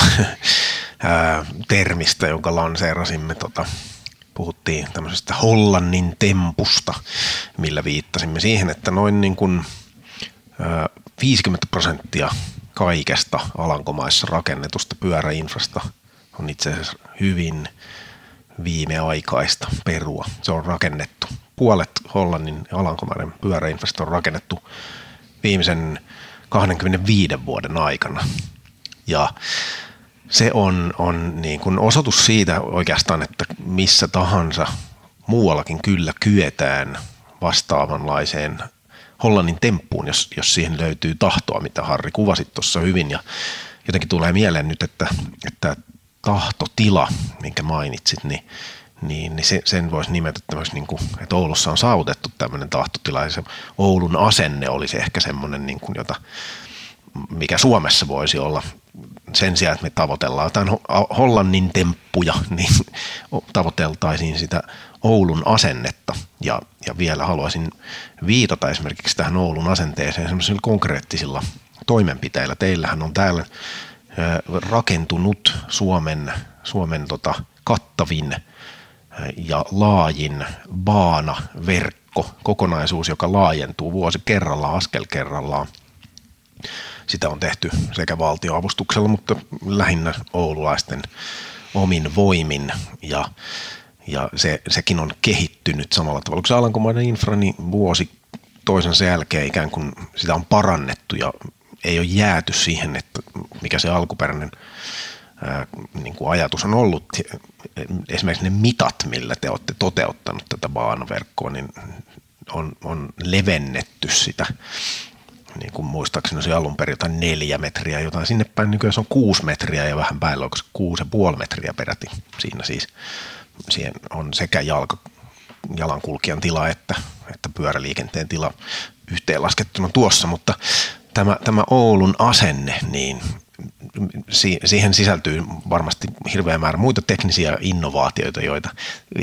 termistä, jonka lanseerasimme. Tota, puhuttiin tämmöisestä Hollannin tempusta, millä viittasimme siihen, että noin niin kuin, ää, 50 prosenttia kaikesta Alankomaissa rakennetusta pyöräinfrasta on itse asiassa hyvin viimeaikaista perua. Se on rakennettu. Puolet Hollannin ja Alankomaiden pyöräinfrasta on rakennettu viimeisen 25 vuoden aikana. Ja se on, on niin kuin osoitus siitä oikeastaan, että missä tahansa muuallakin kyllä kyetään vastaavanlaiseen Hollannin temppuun, jos, jos siihen löytyy tahtoa, mitä Harri kuvasit tuossa hyvin. Ja jotenkin tulee mieleen nyt, että, että tahtotila, minkä mainitsit, niin, niin, niin sen, voisi nimetä tämmöisen, niin kuin, että Oulussa on saavutettu tämmöinen tahtotila. Ja se Oulun asenne olisi ehkä semmoinen, niin kuin, jota, mikä Suomessa voisi olla sen sijaan, että me tavoitellaan jotain Hollannin temppuja, niin tavoiteltaisiin sitä Oulun asennetta. Ja, ja vielä haluaisin viitata esimerkiksi tähän Oulun asenteeseen semmoisilla konkreettisilla toimenpiteillä. Teillähän on täällä rakentunut Suomen, Suomen tota, kattavin ja laajin baana-verkko, kokonaisuus, joka laajentuu vuosi kerrallaan, askel kerrallaan. Sitä on tehty sekä valtioavustuksella, mutta lähinnä oululaisten omin voimin ja, ja se, sekin on kehittynyt samalla tavalla. Kun se Alankomaiden infra, niin vuosi toisensa jälkeen ikään kuin sitä on parannettu ja ei ole jääty siihen, että mikä se alkuperäinen ää, niin kuin ajatus on ollut. Esimerkiksi ne mitat, millä te olette toteuttanut tätä baanaverkkoa, niin on, on levennetty sitä niin kuin muistaakseni se alun perin jotain neljä metriä, jotain sinne päin nykyään se on kuusi metriä ja vähän päällä, onko se kuusi ja puoli metriä peräti. Siinä siis siihen on sekä jalka, jalankulkijan tila että, että pyöräliikenteen tila yhteenlaskettuna tuossa, mutta tämä, tämä Oulun asenne, niin siihen sisältyy varmasti hirveä määrä muita teknisiä innovaatioita, joita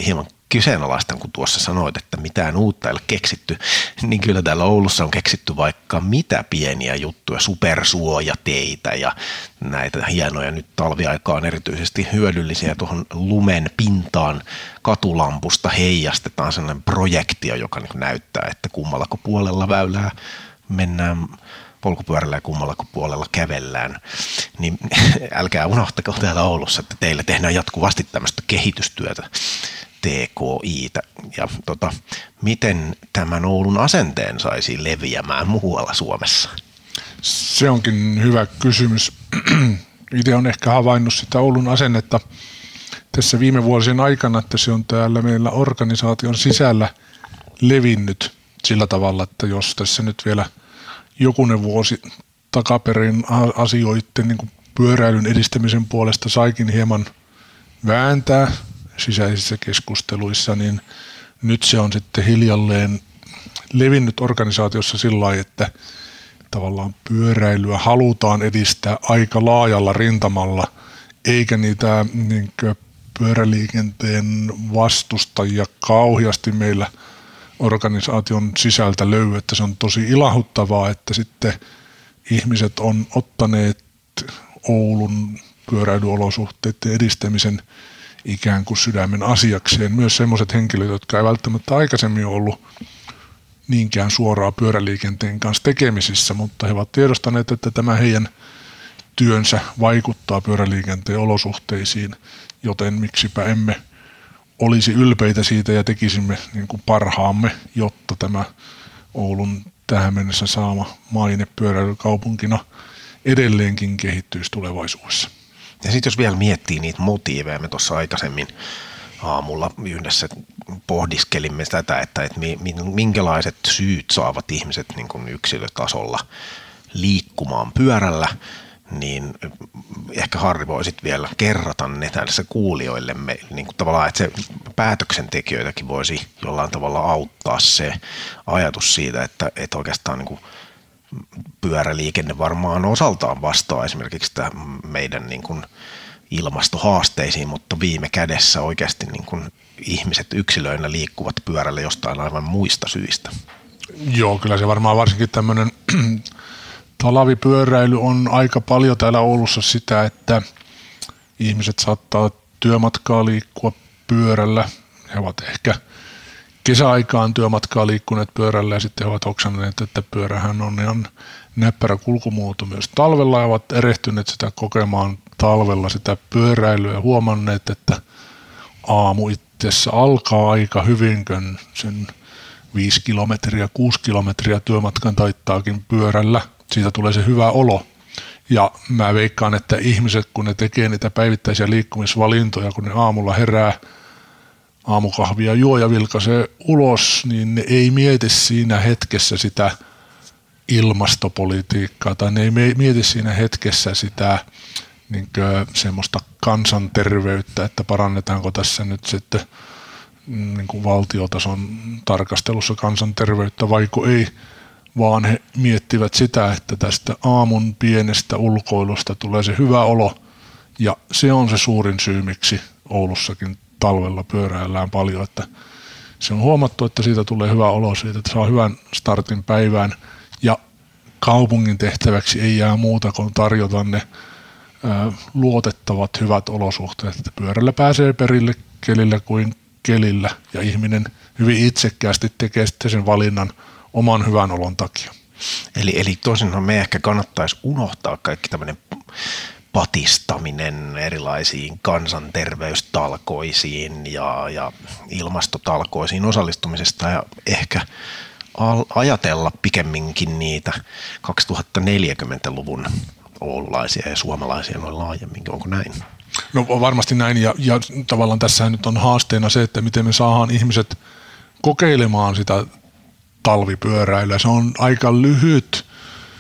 hieman kyseenalaistan, kun tuossa sanoit, että mitään uutta ei ole keksitty, niin kyllä täällä Oulussa on keksitty vaikka mitä pieniä juttuja, supersuojateitä ja näitä hienoja nyt talviaikaan erityisesti hyödyllisiä tuohon lumen pintaan katulampusta heijastetaan sellainen projektio, joka niin näyttää, että kummallako puolella väylää mennään polkupyörällä ja kummalla puolella kävellään, niin älkää unohtako täällä Oulussa, että teillä tehdään jatkuvasti tämmöistä kehitystyötä TKItä. Ja tota, miten tämän Oulun asenteen saisi leviämään muualla Suomessa? Se onkin hyvä kysymys. Itse on ehkä havainnut sitä Oulun asennetta tässä viime vuosien aikana, että se on täällä meillä organisaation sisällä levinnyt sillä tavalla, että jos tässä nyt vielä jokunen vuosi takaperin asioiden niin pyöräilyn edistämisen puolesta saikin hieman vääntää sisäisissä keskusteluissa, niin nyt se on sitten hiljalleen levinnyt organisaatiossa sillä lailla, että tavallaan pyöräilyä halutaan edistää aika laajalla rintamalla, eikä niitä niin pyöräliikenteen vastustajia kauheasti meillä organisaation sisältä löydy, että se on tosi ilahuttavaa, että sitten ihmiset on ottaneet Oulun pyöräilyolosuhteiden edistämisen – ikään kuin sydämen asiakseen. Myös sellaiset henkilöt, jotka ei välttämättä aikaisemmin ollut niinkään suoraa pyöräliikenteen kanssa tekemisissä, mutta he ovat tiedostaneet, että tämä heidän työnsä vaikuttaa pyöräliikenteen olosuhteisiin, joten miksipä emme olisi ylpeitä siitä ja tekisimme niin kuin parhaamme, jotta tämä Oulun tähän mennessä saama maine pyöräilykaupunkina edelleenkin kehittyisi tulevaisuudessa. Ja sitten jos vielä miettii niitä motiiveja, me tuossa aikaisemmin aamulla yhdessä pohdiskelimme tätä, että, että minkälaiset syyt saavat ihmiset niin kuin yksilötasolla liikkumaan pyörällä, niin ehkä Harri voisit vielä kerrata ne tässä kuulijoillemme, niin kuin tavallaan, että se päätöksentekijöitäkin voisi jollain tavalla auttaa se ajatus siitä, että, että oikeastaan niin kuin pyöräliikenne varmaan osaltaan vastaa esimerkiksi tämä meidän niin kuin ilmastohaasteisiin, mutta viime kädessä oikeasti niin kuin ihmiset yksilöinä liikkuvat pyörällä jostain aivan muista syistä. Joo, kyllä se varmaan varsinkin tämmöinen talavipyöräily on aika paljon täällä Oulussa sitä, että ihmiset saattaa työmatkaa liikkua pyörällä. He ovat ehkä – kesäaikaan työmatkaa liikkuneet pyörällä ja sitten he ovat oksanneet, että pyörähän on ihan näppärä kulkumuoto myös talvella ja ovat erehtyneet sitä kokemaan talvella sitä pyöräilyä ja huomanneet, että aamu itsessä alkaa aika hyvin, kun sen 5 kilometriä, 6 kilometriä työmatkan taittaakin pyörällä. Siitä tulee se hyvä olo. Ja mä veikkaan, että ihmiset, kun ne tekee niitä päivittäisiä liikkumisvalintoja, kun ne aamulla herää – aamukahvia juo ja vilkaisee ulos, niin ne ei mieti siinä hetkessä sitä ilmastopolitiikkaa tai ne ei mieti siinä hetkessä sitä niin semmoista kansanterveyttä, että parannetaanko tässä nyt sitten niin kuin valtiotason tarkastelussa kansanterveyttä vaiko ei, vaan he miettivät sitä, että tästä aamun pienestä ulkoilusta tulee se hyvä olo. Ja se on se suurin syy, miksi Oulussakin talvella pyöräillään paljon, että se on huomattu, että siitä tulee hyvä olo siitä, että saa hyvän startin päivään. Ja kaupungin tehtäväksi ei jää muuta kuin tarjota ne luotettavat hyvät olosuhteet, että pyörällä pääsee perille kelillä kuin kelillä. Ja ihminen hyvin itsekkäästi tekee sitten sen valinnan oman hyvän olon takia. Eli, eli toisinhan me ehkä kannattaisi unohtaa kaikki tämmöinen patistaminen erilaisiin kansanterveystalkoisiin ja, ja ilmastotalkoisiin osallistumisesta ja ehkä ajatella pikemminkin niitä 2040-luvun oululaisia ja suomalaisia noin laajemminkin. Onko näin? No varmasti näin ja, ja tavallaan tässä nyt on haasteena se, että miten me saadaan ihmiset kokeilemaan sitä talvipyöräilyä. Se on aika lyhyt.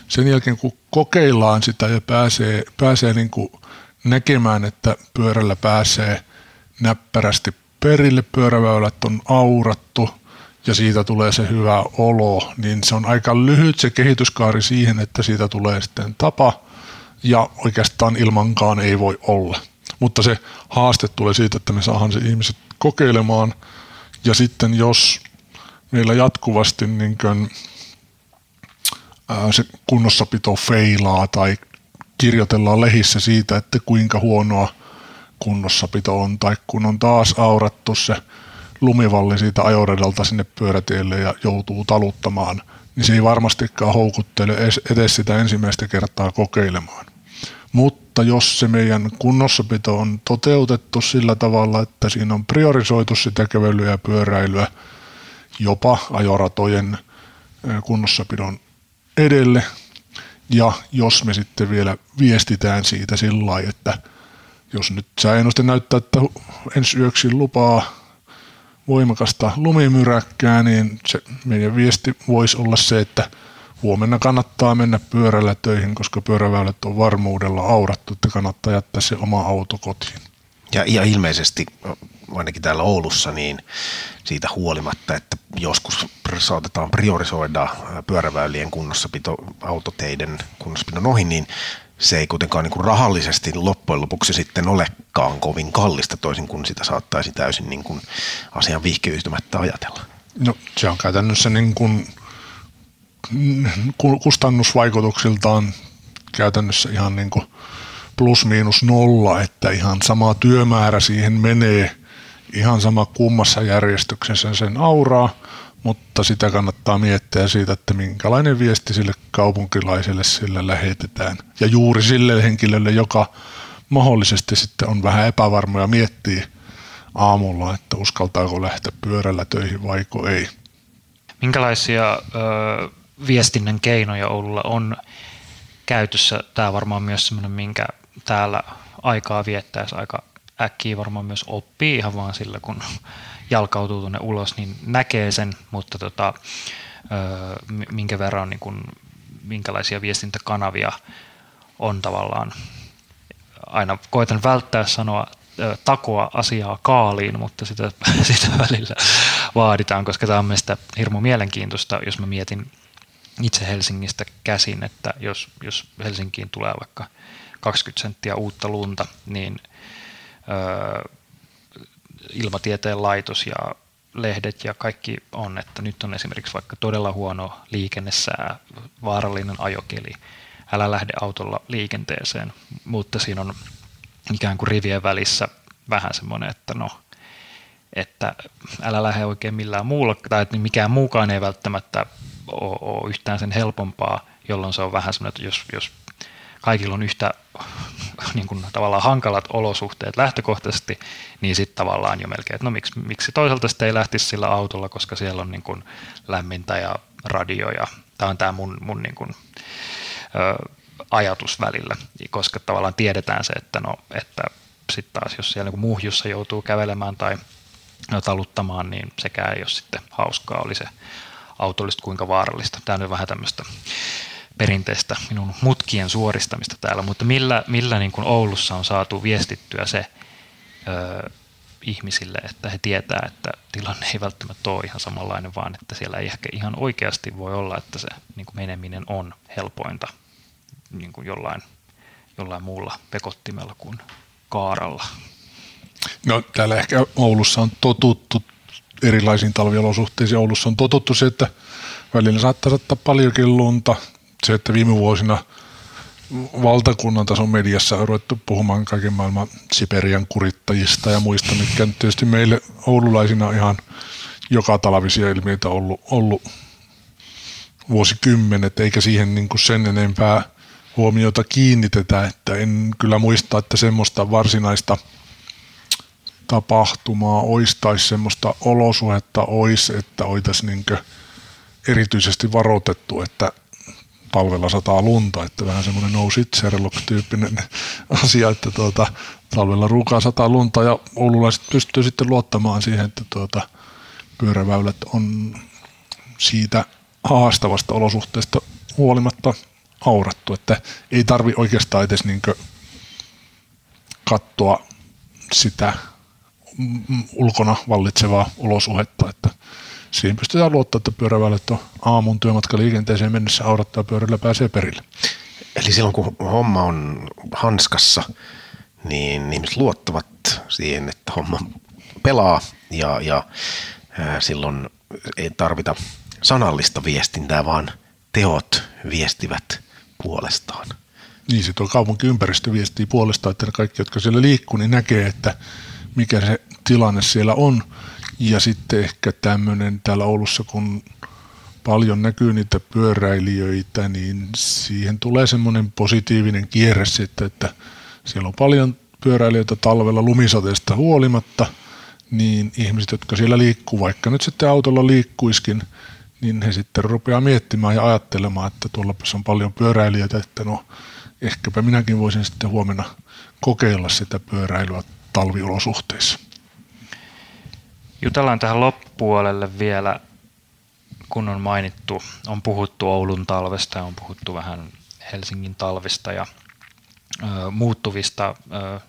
Sen jälkeen kun kokeillaan sitä ja pääsee, pääsee niin kuin näkemään, että pyörällä pääsee näppärästi perille, pyöräväylät on aurattu ja siitä tulee se hyvä olo, niin se on aika lyhyt se kehityskaari siihen, että siitä tulee sitten tapa ja oikeastaan ilmankaan ei voi olla. Mutta se haaste tulee siitä, että me saadaan se ihmiset kokeilemaan ja sitten jos meillä jatkuvasti niin kuin, ää, se kunnossapito feilaa tai kirjoitellaan lehissä siitä, että kuinka huonoa kunnossapito on, tai kun on taas aurattu se lumivalli siitä ajoradalta sinne pyörätielle ja joutuu taluttamaan, niin se ei varmastikaan houkuttele edes sitä ensimmäistä kertaa kokeilemaan. Mutta jos se meidän kunnossapito on toteutettu sillä tavalla, että siinä on priorisoitu sitä kävelyä ja pyöräilyä jopa ajoratojen kunnossapidon edelle, ja jos me sitten vielä viestitään siitä sillä lailla, että jos nyt sääennuste näyttää, että ensi yöksi lupaa voimakasta lumimyräkkää, niin se meidän viesti voisi olla se, että huomenna kannattaa mennä pyörällä töihin, koska pyöräväylät on varmuudella aurattu, että kannattaa jättää se oma auto kotiin. Ja, ja ilmeisesti, ainakin täällä Oulussa, niin siitä huolimatta, että joskus saatetaan priorisoida pyöräväylien kunnossapito autoteiden kunnossapidon ohi, niin se ei kuitenkaan niin kuin rahallisesti loppujen lopuksi sitten olekaan kovin kallista toisin kuin sitä saattaisi täysin niin kuin asian vihkiytymättä ajatella. No se on käytännössä niin kuin kustannusvaikutuksiltaan käytännössä ihan niin kuin plus miinus nolla, että ihan sama työmäärä siihen menee, ihan sama kummassa järjestyksessä sen auraa, mutta sitä kannattaa miettiä siitä, että minkälainen viesti sille kaupunkilaiselle sillä lähetetään. Ja juuri sille henkilölle, joka mahdollisesti sitten on vähän epävarma ja miettii aamulla, että uskaltaako lähteä pyörällä töihin vaiko ei. Minkälaisia ö, viestinnän keinoja Oululla on käytössä? Tämä varmaan myös sellainen, minkä täällä aikaa viettäessä aika äkkiä varmaan myös oppii ihan vaan sillä, kun jalkautuu tuonne ulos, niin näkee sen, mutta tota, minkä verran, niin kun, minkälaisia viestintäkanavia on tavallaan. Aina koitan välttää sanoa takoa asiaa kaaliin, mutta sitä, sitä välillä vaaditaan, koska tämä on mielestäni hirmu mielenkiintoista, jos mä mietin itse Helsingistä käsin, että jos, jos Helsinkiin tulee vaikka 20 senttiä uutta lunta, niin ilmatieteen laitos ja lehdet ja kaikki on, että nyt on esimerkiksi vaikka todella huono liikennesää, vaarallinen ajokeli, älä lähde autolla liikenteeseen, mutta siinä on ikään kuin rivien välissä vähän semmoinen, että no, että älä lähde oikein millään muulla, tai että mikään muukaan ei välttämättä ole, ole yhtään sen helpompaa, jolloin se on vähän semmoinen, että jos, jos kaikilla on yhtä niin kuin, tavallaan hankalat olosuhteet lähtökohtaisesti, niin sitten tavallaan jo melkein, että no miksi, miksi toisaalta sitten ei lähtisi sillä autolla, koska siellä on niin kuin lämmintä ja radio ja tämä on tämä mun, mun niin kuin, ö, ajatus välillä, koska tavallaan tiedetään se, että no, että sitten taas jos siellä niin muhjussa joutuu kävelemään tai taluttamaan, niin sekään ei ole sitten hauskaa, oli se autollista kuinka vaarallista. Tämä on nyt vähän tämmöistä perinteistä minun mutkien suoristamista täällä, mutta millä, millä niin kuin Oulussa on saatu viestittyä se ö, ihmisille, että he tietää, että tilanne ei välttämättä ole ihan samanlainen, vaan että siellä ei ehkä ihan oikeasti voi olla, että se niin kuin meneminen on helpointa niin kuin jollain, jollain muulla pekottimella kuin kaaralla. No täällä ehkä Oulussa on totuttu erilaisiin talviolosuhteisiin. Oulussa on totuttu se, että välillä saattaa saattaa paljonkin lunta, se, että viime vuosina valtakunnan tason mediassa on ruvettu puhumaan kaiken maailman Siperian kurittajista ja muista, mitkä on tietysti meille oululaisina ihan joka talvisia ilmiöitä ollut, ollut vuosikymmenet, eikä siihen niin kuin sen enempää huomiota kiinnitetään, että en kyllä muista, että semmoista varsinaista tapahtumaa olisi tai semmoista olosuhetta olisi, että oltaisiin niin erityisesti varoitettu, että talvella sataa lunta, että vähän semmoinen no shit Sherlock-tyyppinen asia, että tuota, talvella ruukaa sataa lunta ja oululaiset pystyy sitten luottamaan siihen, että tuota, pyöräväylät on siitä haastavasta olosuhteesta huolimatta aurattu, että ei tarvi oikeastaan edes niin katsoa sitä ulkona vallitsevaa olosuhetta, että siihen pystytään luottaa, että pyöräväylät on aamun työmatkaliikenteeseen mennessä aurattaa pyörällä pääsee perille. Eli silloin kun homma on hanskassa, niin ihmiset luottavat siihen, että homma pelaa ja, ja ää, silloin ei tarvita sanallista viestintää, vaan teot viestivät puolestaan. Niin, se tuo kaupunkiympäristö viestii puolestaan, että ne kaikki, jotka siellä liikkuu, niin näkee, että mikä se tilanne siellä on. Ja sitten ehkä tämmöinen täällä Oulussa, kun paljon näkyy niitä pyöräilijöitä, niin siihen tulee semmoinen positiivinen kierre sitten, että siellä on paljon pyöräilijöitä talvella lumisateesta huolimatta, niin ihmiset, jotka siellä liikkuu, vaikka nyt sitten autolla liikkuiskin, niin he sitten rupeaa miettimään ja ajattelemaan, että tuolla on paljon pyöräilijöitä, että no ehkäpä minäkin voisin sitten huomenna kokeilla sitä pyöräilyä talviolosuhteissa. Jutellaan tähän loppupuolelle vielä, kun on mainittu, on puhuttu Oulun talvesta ja on puhuttu vähän Helsingin talvista ja ö, muuttuvista ö,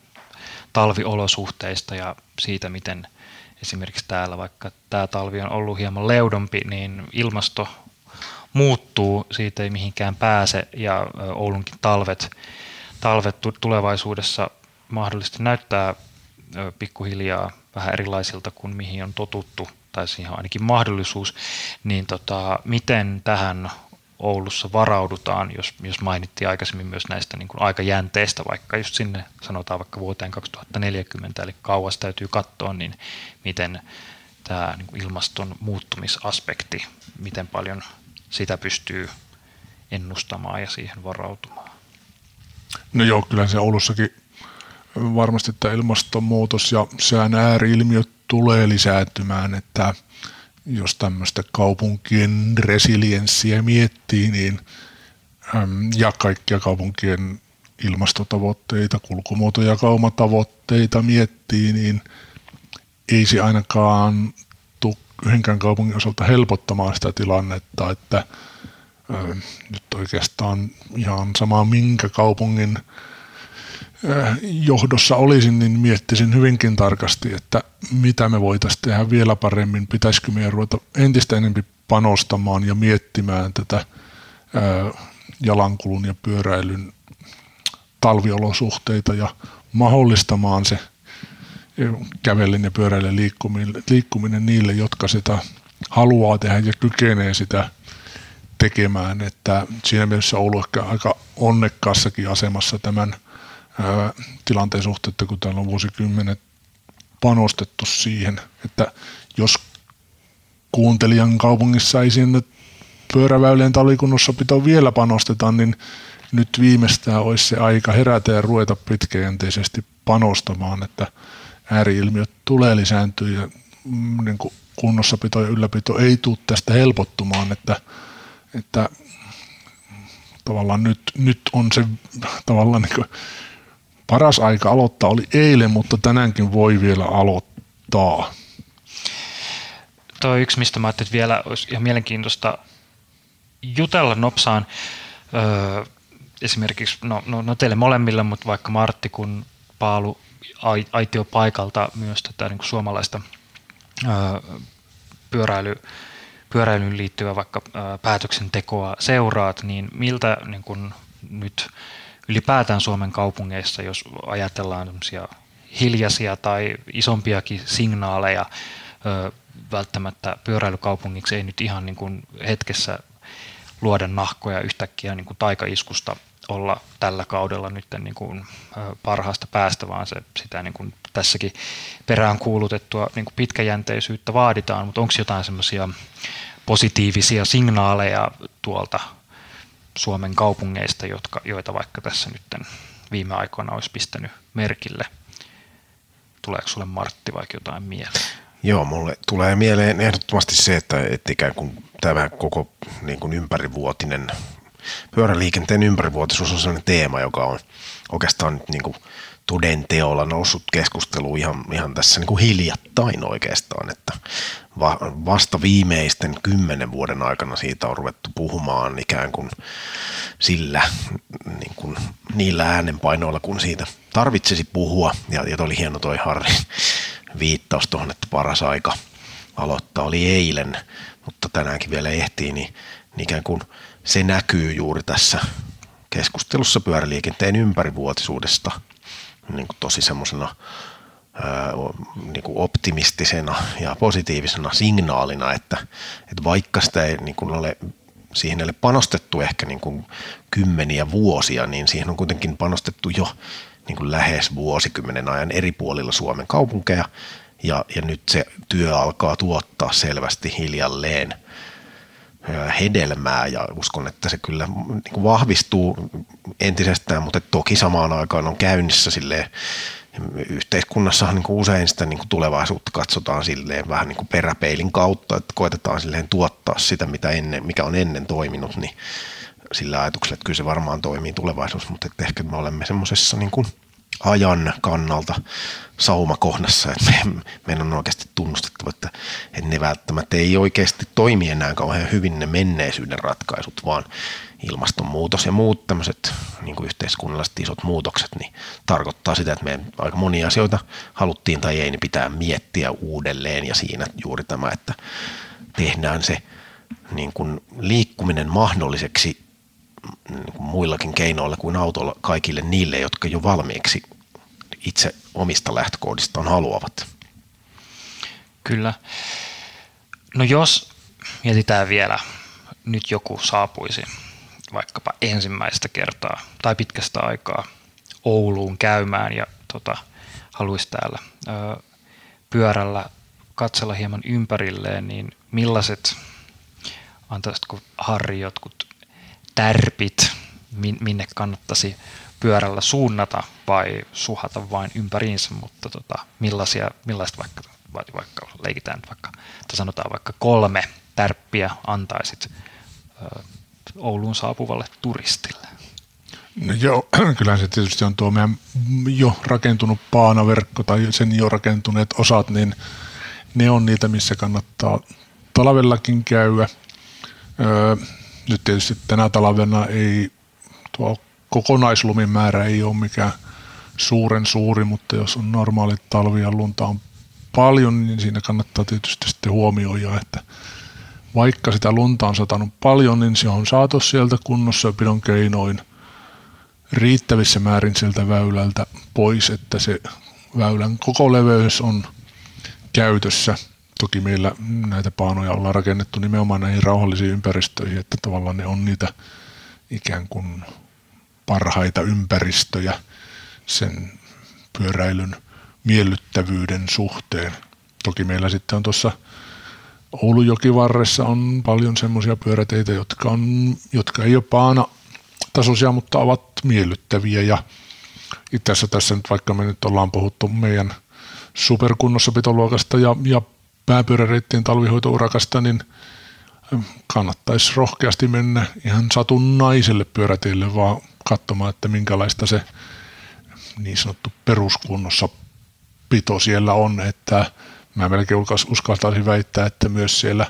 talviolosuhteista ja siitä, miten esimerkiksi täällä, vaikka tämä talvi on ollut hieman leudompi, niin ilmasto muuttuu, siitä ei mihinkään pääse ja Oulunkin talvet, talvet tulevaisuudessa mahdollisesti näyttää pikkuhiljaa vähän erilaisilta kuin mihin on totuttu, tai siihen on ainakin mahdollisuus, niin tota, miten tähän Oulussa varaudutaan, jos, jos mainittiin aikaisemmin myös näistä niin kuin aikajänteistä, vaikka just sinne sanotaan vaikka vuoteen 2040, eli kauas täytyy katsoa, niin miten tämä niin kuin ilmaston muuttumisaspekti, miten paljon sitä pystyy ennustamaan ja siihen varautumaan. No joo, kyllä se Oulussakin varmasti tämä ilmastonmuutos ja sään ääriilmiöt tulee lisääntymään, että jos tämmöistä kaupunkien resilienssiä miettii, niin ja kaikkia kaupunkien ilmastotavoitteita, kulkumuoto- ja kaumatavoitteita miettii, niin ei se ainakaan tule yhdenkään kaupungin osalta helpottamaan sitä tilannetta, että nyt oikeastaan ihan sama minkä kaupungin johdossa olisin, niin miettisin hyvinkin tarkasti, että mitä me voitaisiin tehdä vielä paremmin, pitäisikö meidän ruveta entistä enemmän panostamaan ja miettimään tätä jalankulun ja pyöräilyn talviolosuhteita ja mahdollistamaan se kävellen ja pyöräillen liikkuminen, liikkuminen niille, jotka sitä haluaa tehdä ja kykenee sitä tekemään. Että siinä mielessä Oulu ehkä aika onnekkaassakin asemassa tämän – tilanteen suhteen, että kun täällä on vuosikymmenet panostettu siihen, että jos kuuntelijan kaupungissa ei sinne pyöräväylien talvikunnossapitoon vielä panostetaan, niin nyt viimeistään olisi se aika herätä ja ruveta pitkäjänteisesti panostamaan, että ääriilmiöt tulee lisääntyä ja mm, niin kuin kunnossapito ja ylläpito ei tule tästä helpottumaan, että, että tavallaan nyt, nyt on se tavallaan niin kuin paras aika aloittaa oli eilen, mutta tänäänkin voi vielä aloittaa. Tuo yksi, mistä mä ajattelin, että vielä olisi ihan mielenkiintoista jutella nopsaan. Öö, esimerkiksi, no, no, no teille molemmille, mutta vaikka Martti, kun Paalu aitio paikalta myös tätä niin kuin suomalaista öö, pyöräily, pyöräilyyn liittyvää vaikka öö, päätöksentekoa seuraat, niin miltä niin kuin nyt ylipäätään Suomen kaupungeissa, jos ajatellaan hiljaisia tai isompiakin signaaleja, välttämättä pyöräilykaupungiksi ei nyt ihan niin kuin hetkessä luoda nahkoja yhtäkkiä niin kuin taikaiskusta olla tällä kaudella nyt niin kuin parhaasta päästä, vaan se sitä niin kuin tässäkin perään kuulutettua niin kuin pitkäjänteisyyttä vaaditaan, mutta onko jotain semmoisia positiivisia signaaleja tuolta Suomen kaupungeista, jotka, joita vaikka tässä nyt viime aikoina olisi pistänyt merkille. Tuleeko sulle Martti vaikka jotain mieleen? Joo, mulle tulee mieleen ehdottomasti se, että, että ikään kuin tämä koko niin kuin ympärivuotinen pyöräliikenteen ympärivuotisuus on sellainen teema, joka on oikeastaan nyt niin kuin toden teolla noussut keskustelu ihan, ihan tässä niin kuin hiljattain oikeastaan, että va, vasta viimeisten kymmenen vuoden aikana siitä on ruvettu puhumaan ikään kuin sillä niin kuin niillä äänenpainoilla, kun siitä tarvitsisi puhua. Ja, ja oli hieno toi Harri viittaus tuohon, että paras aika aloittaa oli eilen, mutta tänäänkin vielä ehtii, niin, niin ikään kuin se näkyy juuri tässä keskustelussa pyöräliikenteen ympärivuotisuudesta niin kuin tosi semmoisena niin kuin optimistisena ja positiivisena signaalina, että, että vaikka sitä ei niin kuin ole siihen ei ole panostettu ehkä niin kuin kymmeniä vuosia, niin siihen on kuitenkin panostettu jo niin kuin lähes vuosikymmenen ajan eri puolilla Suomen kaupunkeja, ja, ja nyt se työ alkaa tuottaa selvästi hiljalleen hedelmää ja uskon, että se kyllä niin kuin vahvistuu entisestään, mutta toki samaan aikaan on käynnissä silleen, yhteiskunnassahan niin kuin usein sitä niin kuin tulevaisuutta katsotaan silleen vähän niin kuin peräpeilin kautta, että koetetaan silleen tuottaa sitä, mitä ennen, mikä on ennen toiminut, niin sillä ajatuksella, että kyllä se varmaan toimii tulevaisuus, mutta että ehkä me olemme semmoisessa niin kuin ajan kannalta saumakohdassa, että me, meidän on oikeasti tunnustettava, että, että ne välttämättä ei oikeasti toimi enää kauhean hyvin ne menneisyyden ratkaisut, vaan ilmastonmuutos ja muut tämmöiset niin yhteiskunnalliset isot muutokset, niin tarkoittaa sitä, että me aika monia asioita haluttiin tai ei, niin pitää miettiä uudelleen. Ja siinä juuri tämä, että tehdään se niin kuin liikkuminen mahdolliseksi niin kuin muillakin keinoilla kuin autolla kaikille niille, jotka jo valmiiksi itse omista lähtökohdistaan haluavat. Kyllä. No jos mietitään vielä, nyt joku saapuisi vaikkapa ensimmäistä kertaa tai pitkästä aikaa Ouluun käymään ja tota, haluaisi täällä ö, pyörällä katsella hieman ympärilleen, niin millaiset, antaisitko Harri jotkut tärpit, minne kannattaisi pyörällä suunnata vai suhata vain ympäriinsä, mutta tota, millaisia, millaista vaikka, vaikka leikitään vaikka, tai sanotaan vaikka kolme tärppiä antaisit ö, Ouluun saapuvalle turistille? No joo, kyllä se tietysti on tuo meidän jo rakentunut paanaverkko tai sen jo rakentuneet osat, niin ne on niitä, missä kannattaa talvellakin käydä. Öö, nyt tietysti tänä talvena ei tuo kokonaislumin määrä ei ole mikään suuren suuri, mutta jos on normaalit talvi ja lunta on paljon, niin siinä kannattaa tietysti sitten huomioida, että vaikka sitä lunta on satanut paljon, niin se on saatu sieltä kunnossapidon keinoin riittävissä määrin sieltä väylältä pois, että se väylän koko leveys on käytössä. Toki meillä näitä paanoja ollaan rakennettu nimenomaan näihin rauhallisiin ympäristöihin, että tavallaan ne on niitä ikään kuin parhaita ympäristöjä sen pyöräilyn miellyttävyyden suhteen. Toki meillä sitten on tuossa Oulujokivarressa on paljon semmoisia pyöräteitä, jotka, on, jotka ei ole paana tasoisia, mutta ovat miellyttäviä ja itse asiassa tässä nyt vaikka me nyt ollaan puhuttu meidän superkunnossapitoluokasta ja, ja pääpyöräreittien talvihoitourakasta, niin kannattaisi rohkeasti mennä ihan satunnaiselle pyöräteille vaan katsomaan, että minkälaista se niin sanottu peruskunnossa pito siellä on, että mä melkein uskaltaisin väittää, että myös siellä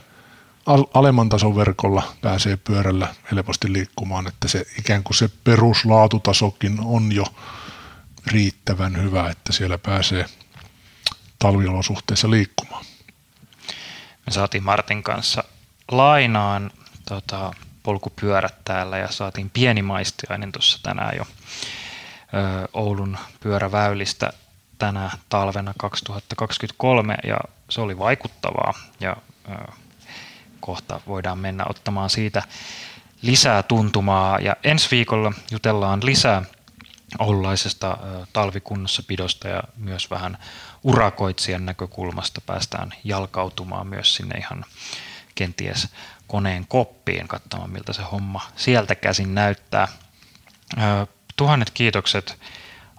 alemman tason verkolla pääsee pyörällä helposti liikkumaan, että se ikään kuin se peruslaatutasokin on jo riittävän hyvä, että siellä pääsee talviolosuhteissa liikkumaan. Me saatiin Martin kanssa lainaan tota, polkupyörät täällä ja saatiin pieni maistiainen tuossa tänään jo ö, Oulun pyöräväylistä tänä talvena 2023 ja se oli vaikuttavaa ja ö, kohta voidaan mennä ottamaan siitä lisää tuntumaa ja ensi viikolla jutellaan lisää oululaisesta talvikunnossapidosta ja myös vähän urakoitsijan näkökulmasta päästään jalkautumaan myös sinne ihan kenties koneen koppiin katsomaan, miltä se homma sieltä käsin näyttää. Tuhannet kiitokset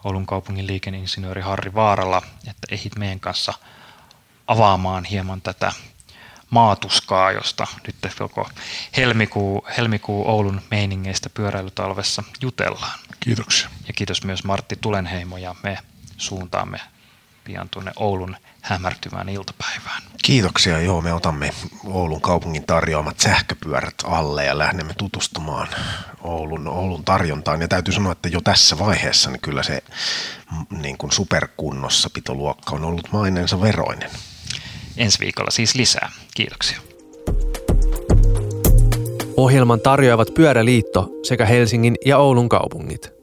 Oulun kaupungin liikenneinsinööri Harri Vaaralla, että ehit meidän kanssa avaamaan hieman tätä maatuskaa, josta nyt koko helmikuu, helmikuu Oulun meiningeistä pyöräilytalvessa jutellaan. Kiitoksia. Ja kiitos myös Martti Tulenheimo ja me suuntaamme pian tuonne Oulun hämärtyvään iltapäivään. Kiitoksia. Joo, me otamme Oulun kaupungin tarjoamat sähköpyörät alle ja lähdemme tutustumaan Oulun, Oulun tarjontaan. Ja täytyy sanoa, että jo tässä vaiheessa niin kyllä se mm, niin kuin superkunnossapitoluokka on ollut maineensa veroinen. Ensi viikolla siis lisää. Kiitoksia. Ohjelman tarjoavat Pyöräliitto sekä Helsingin ja Oulun kaupungit.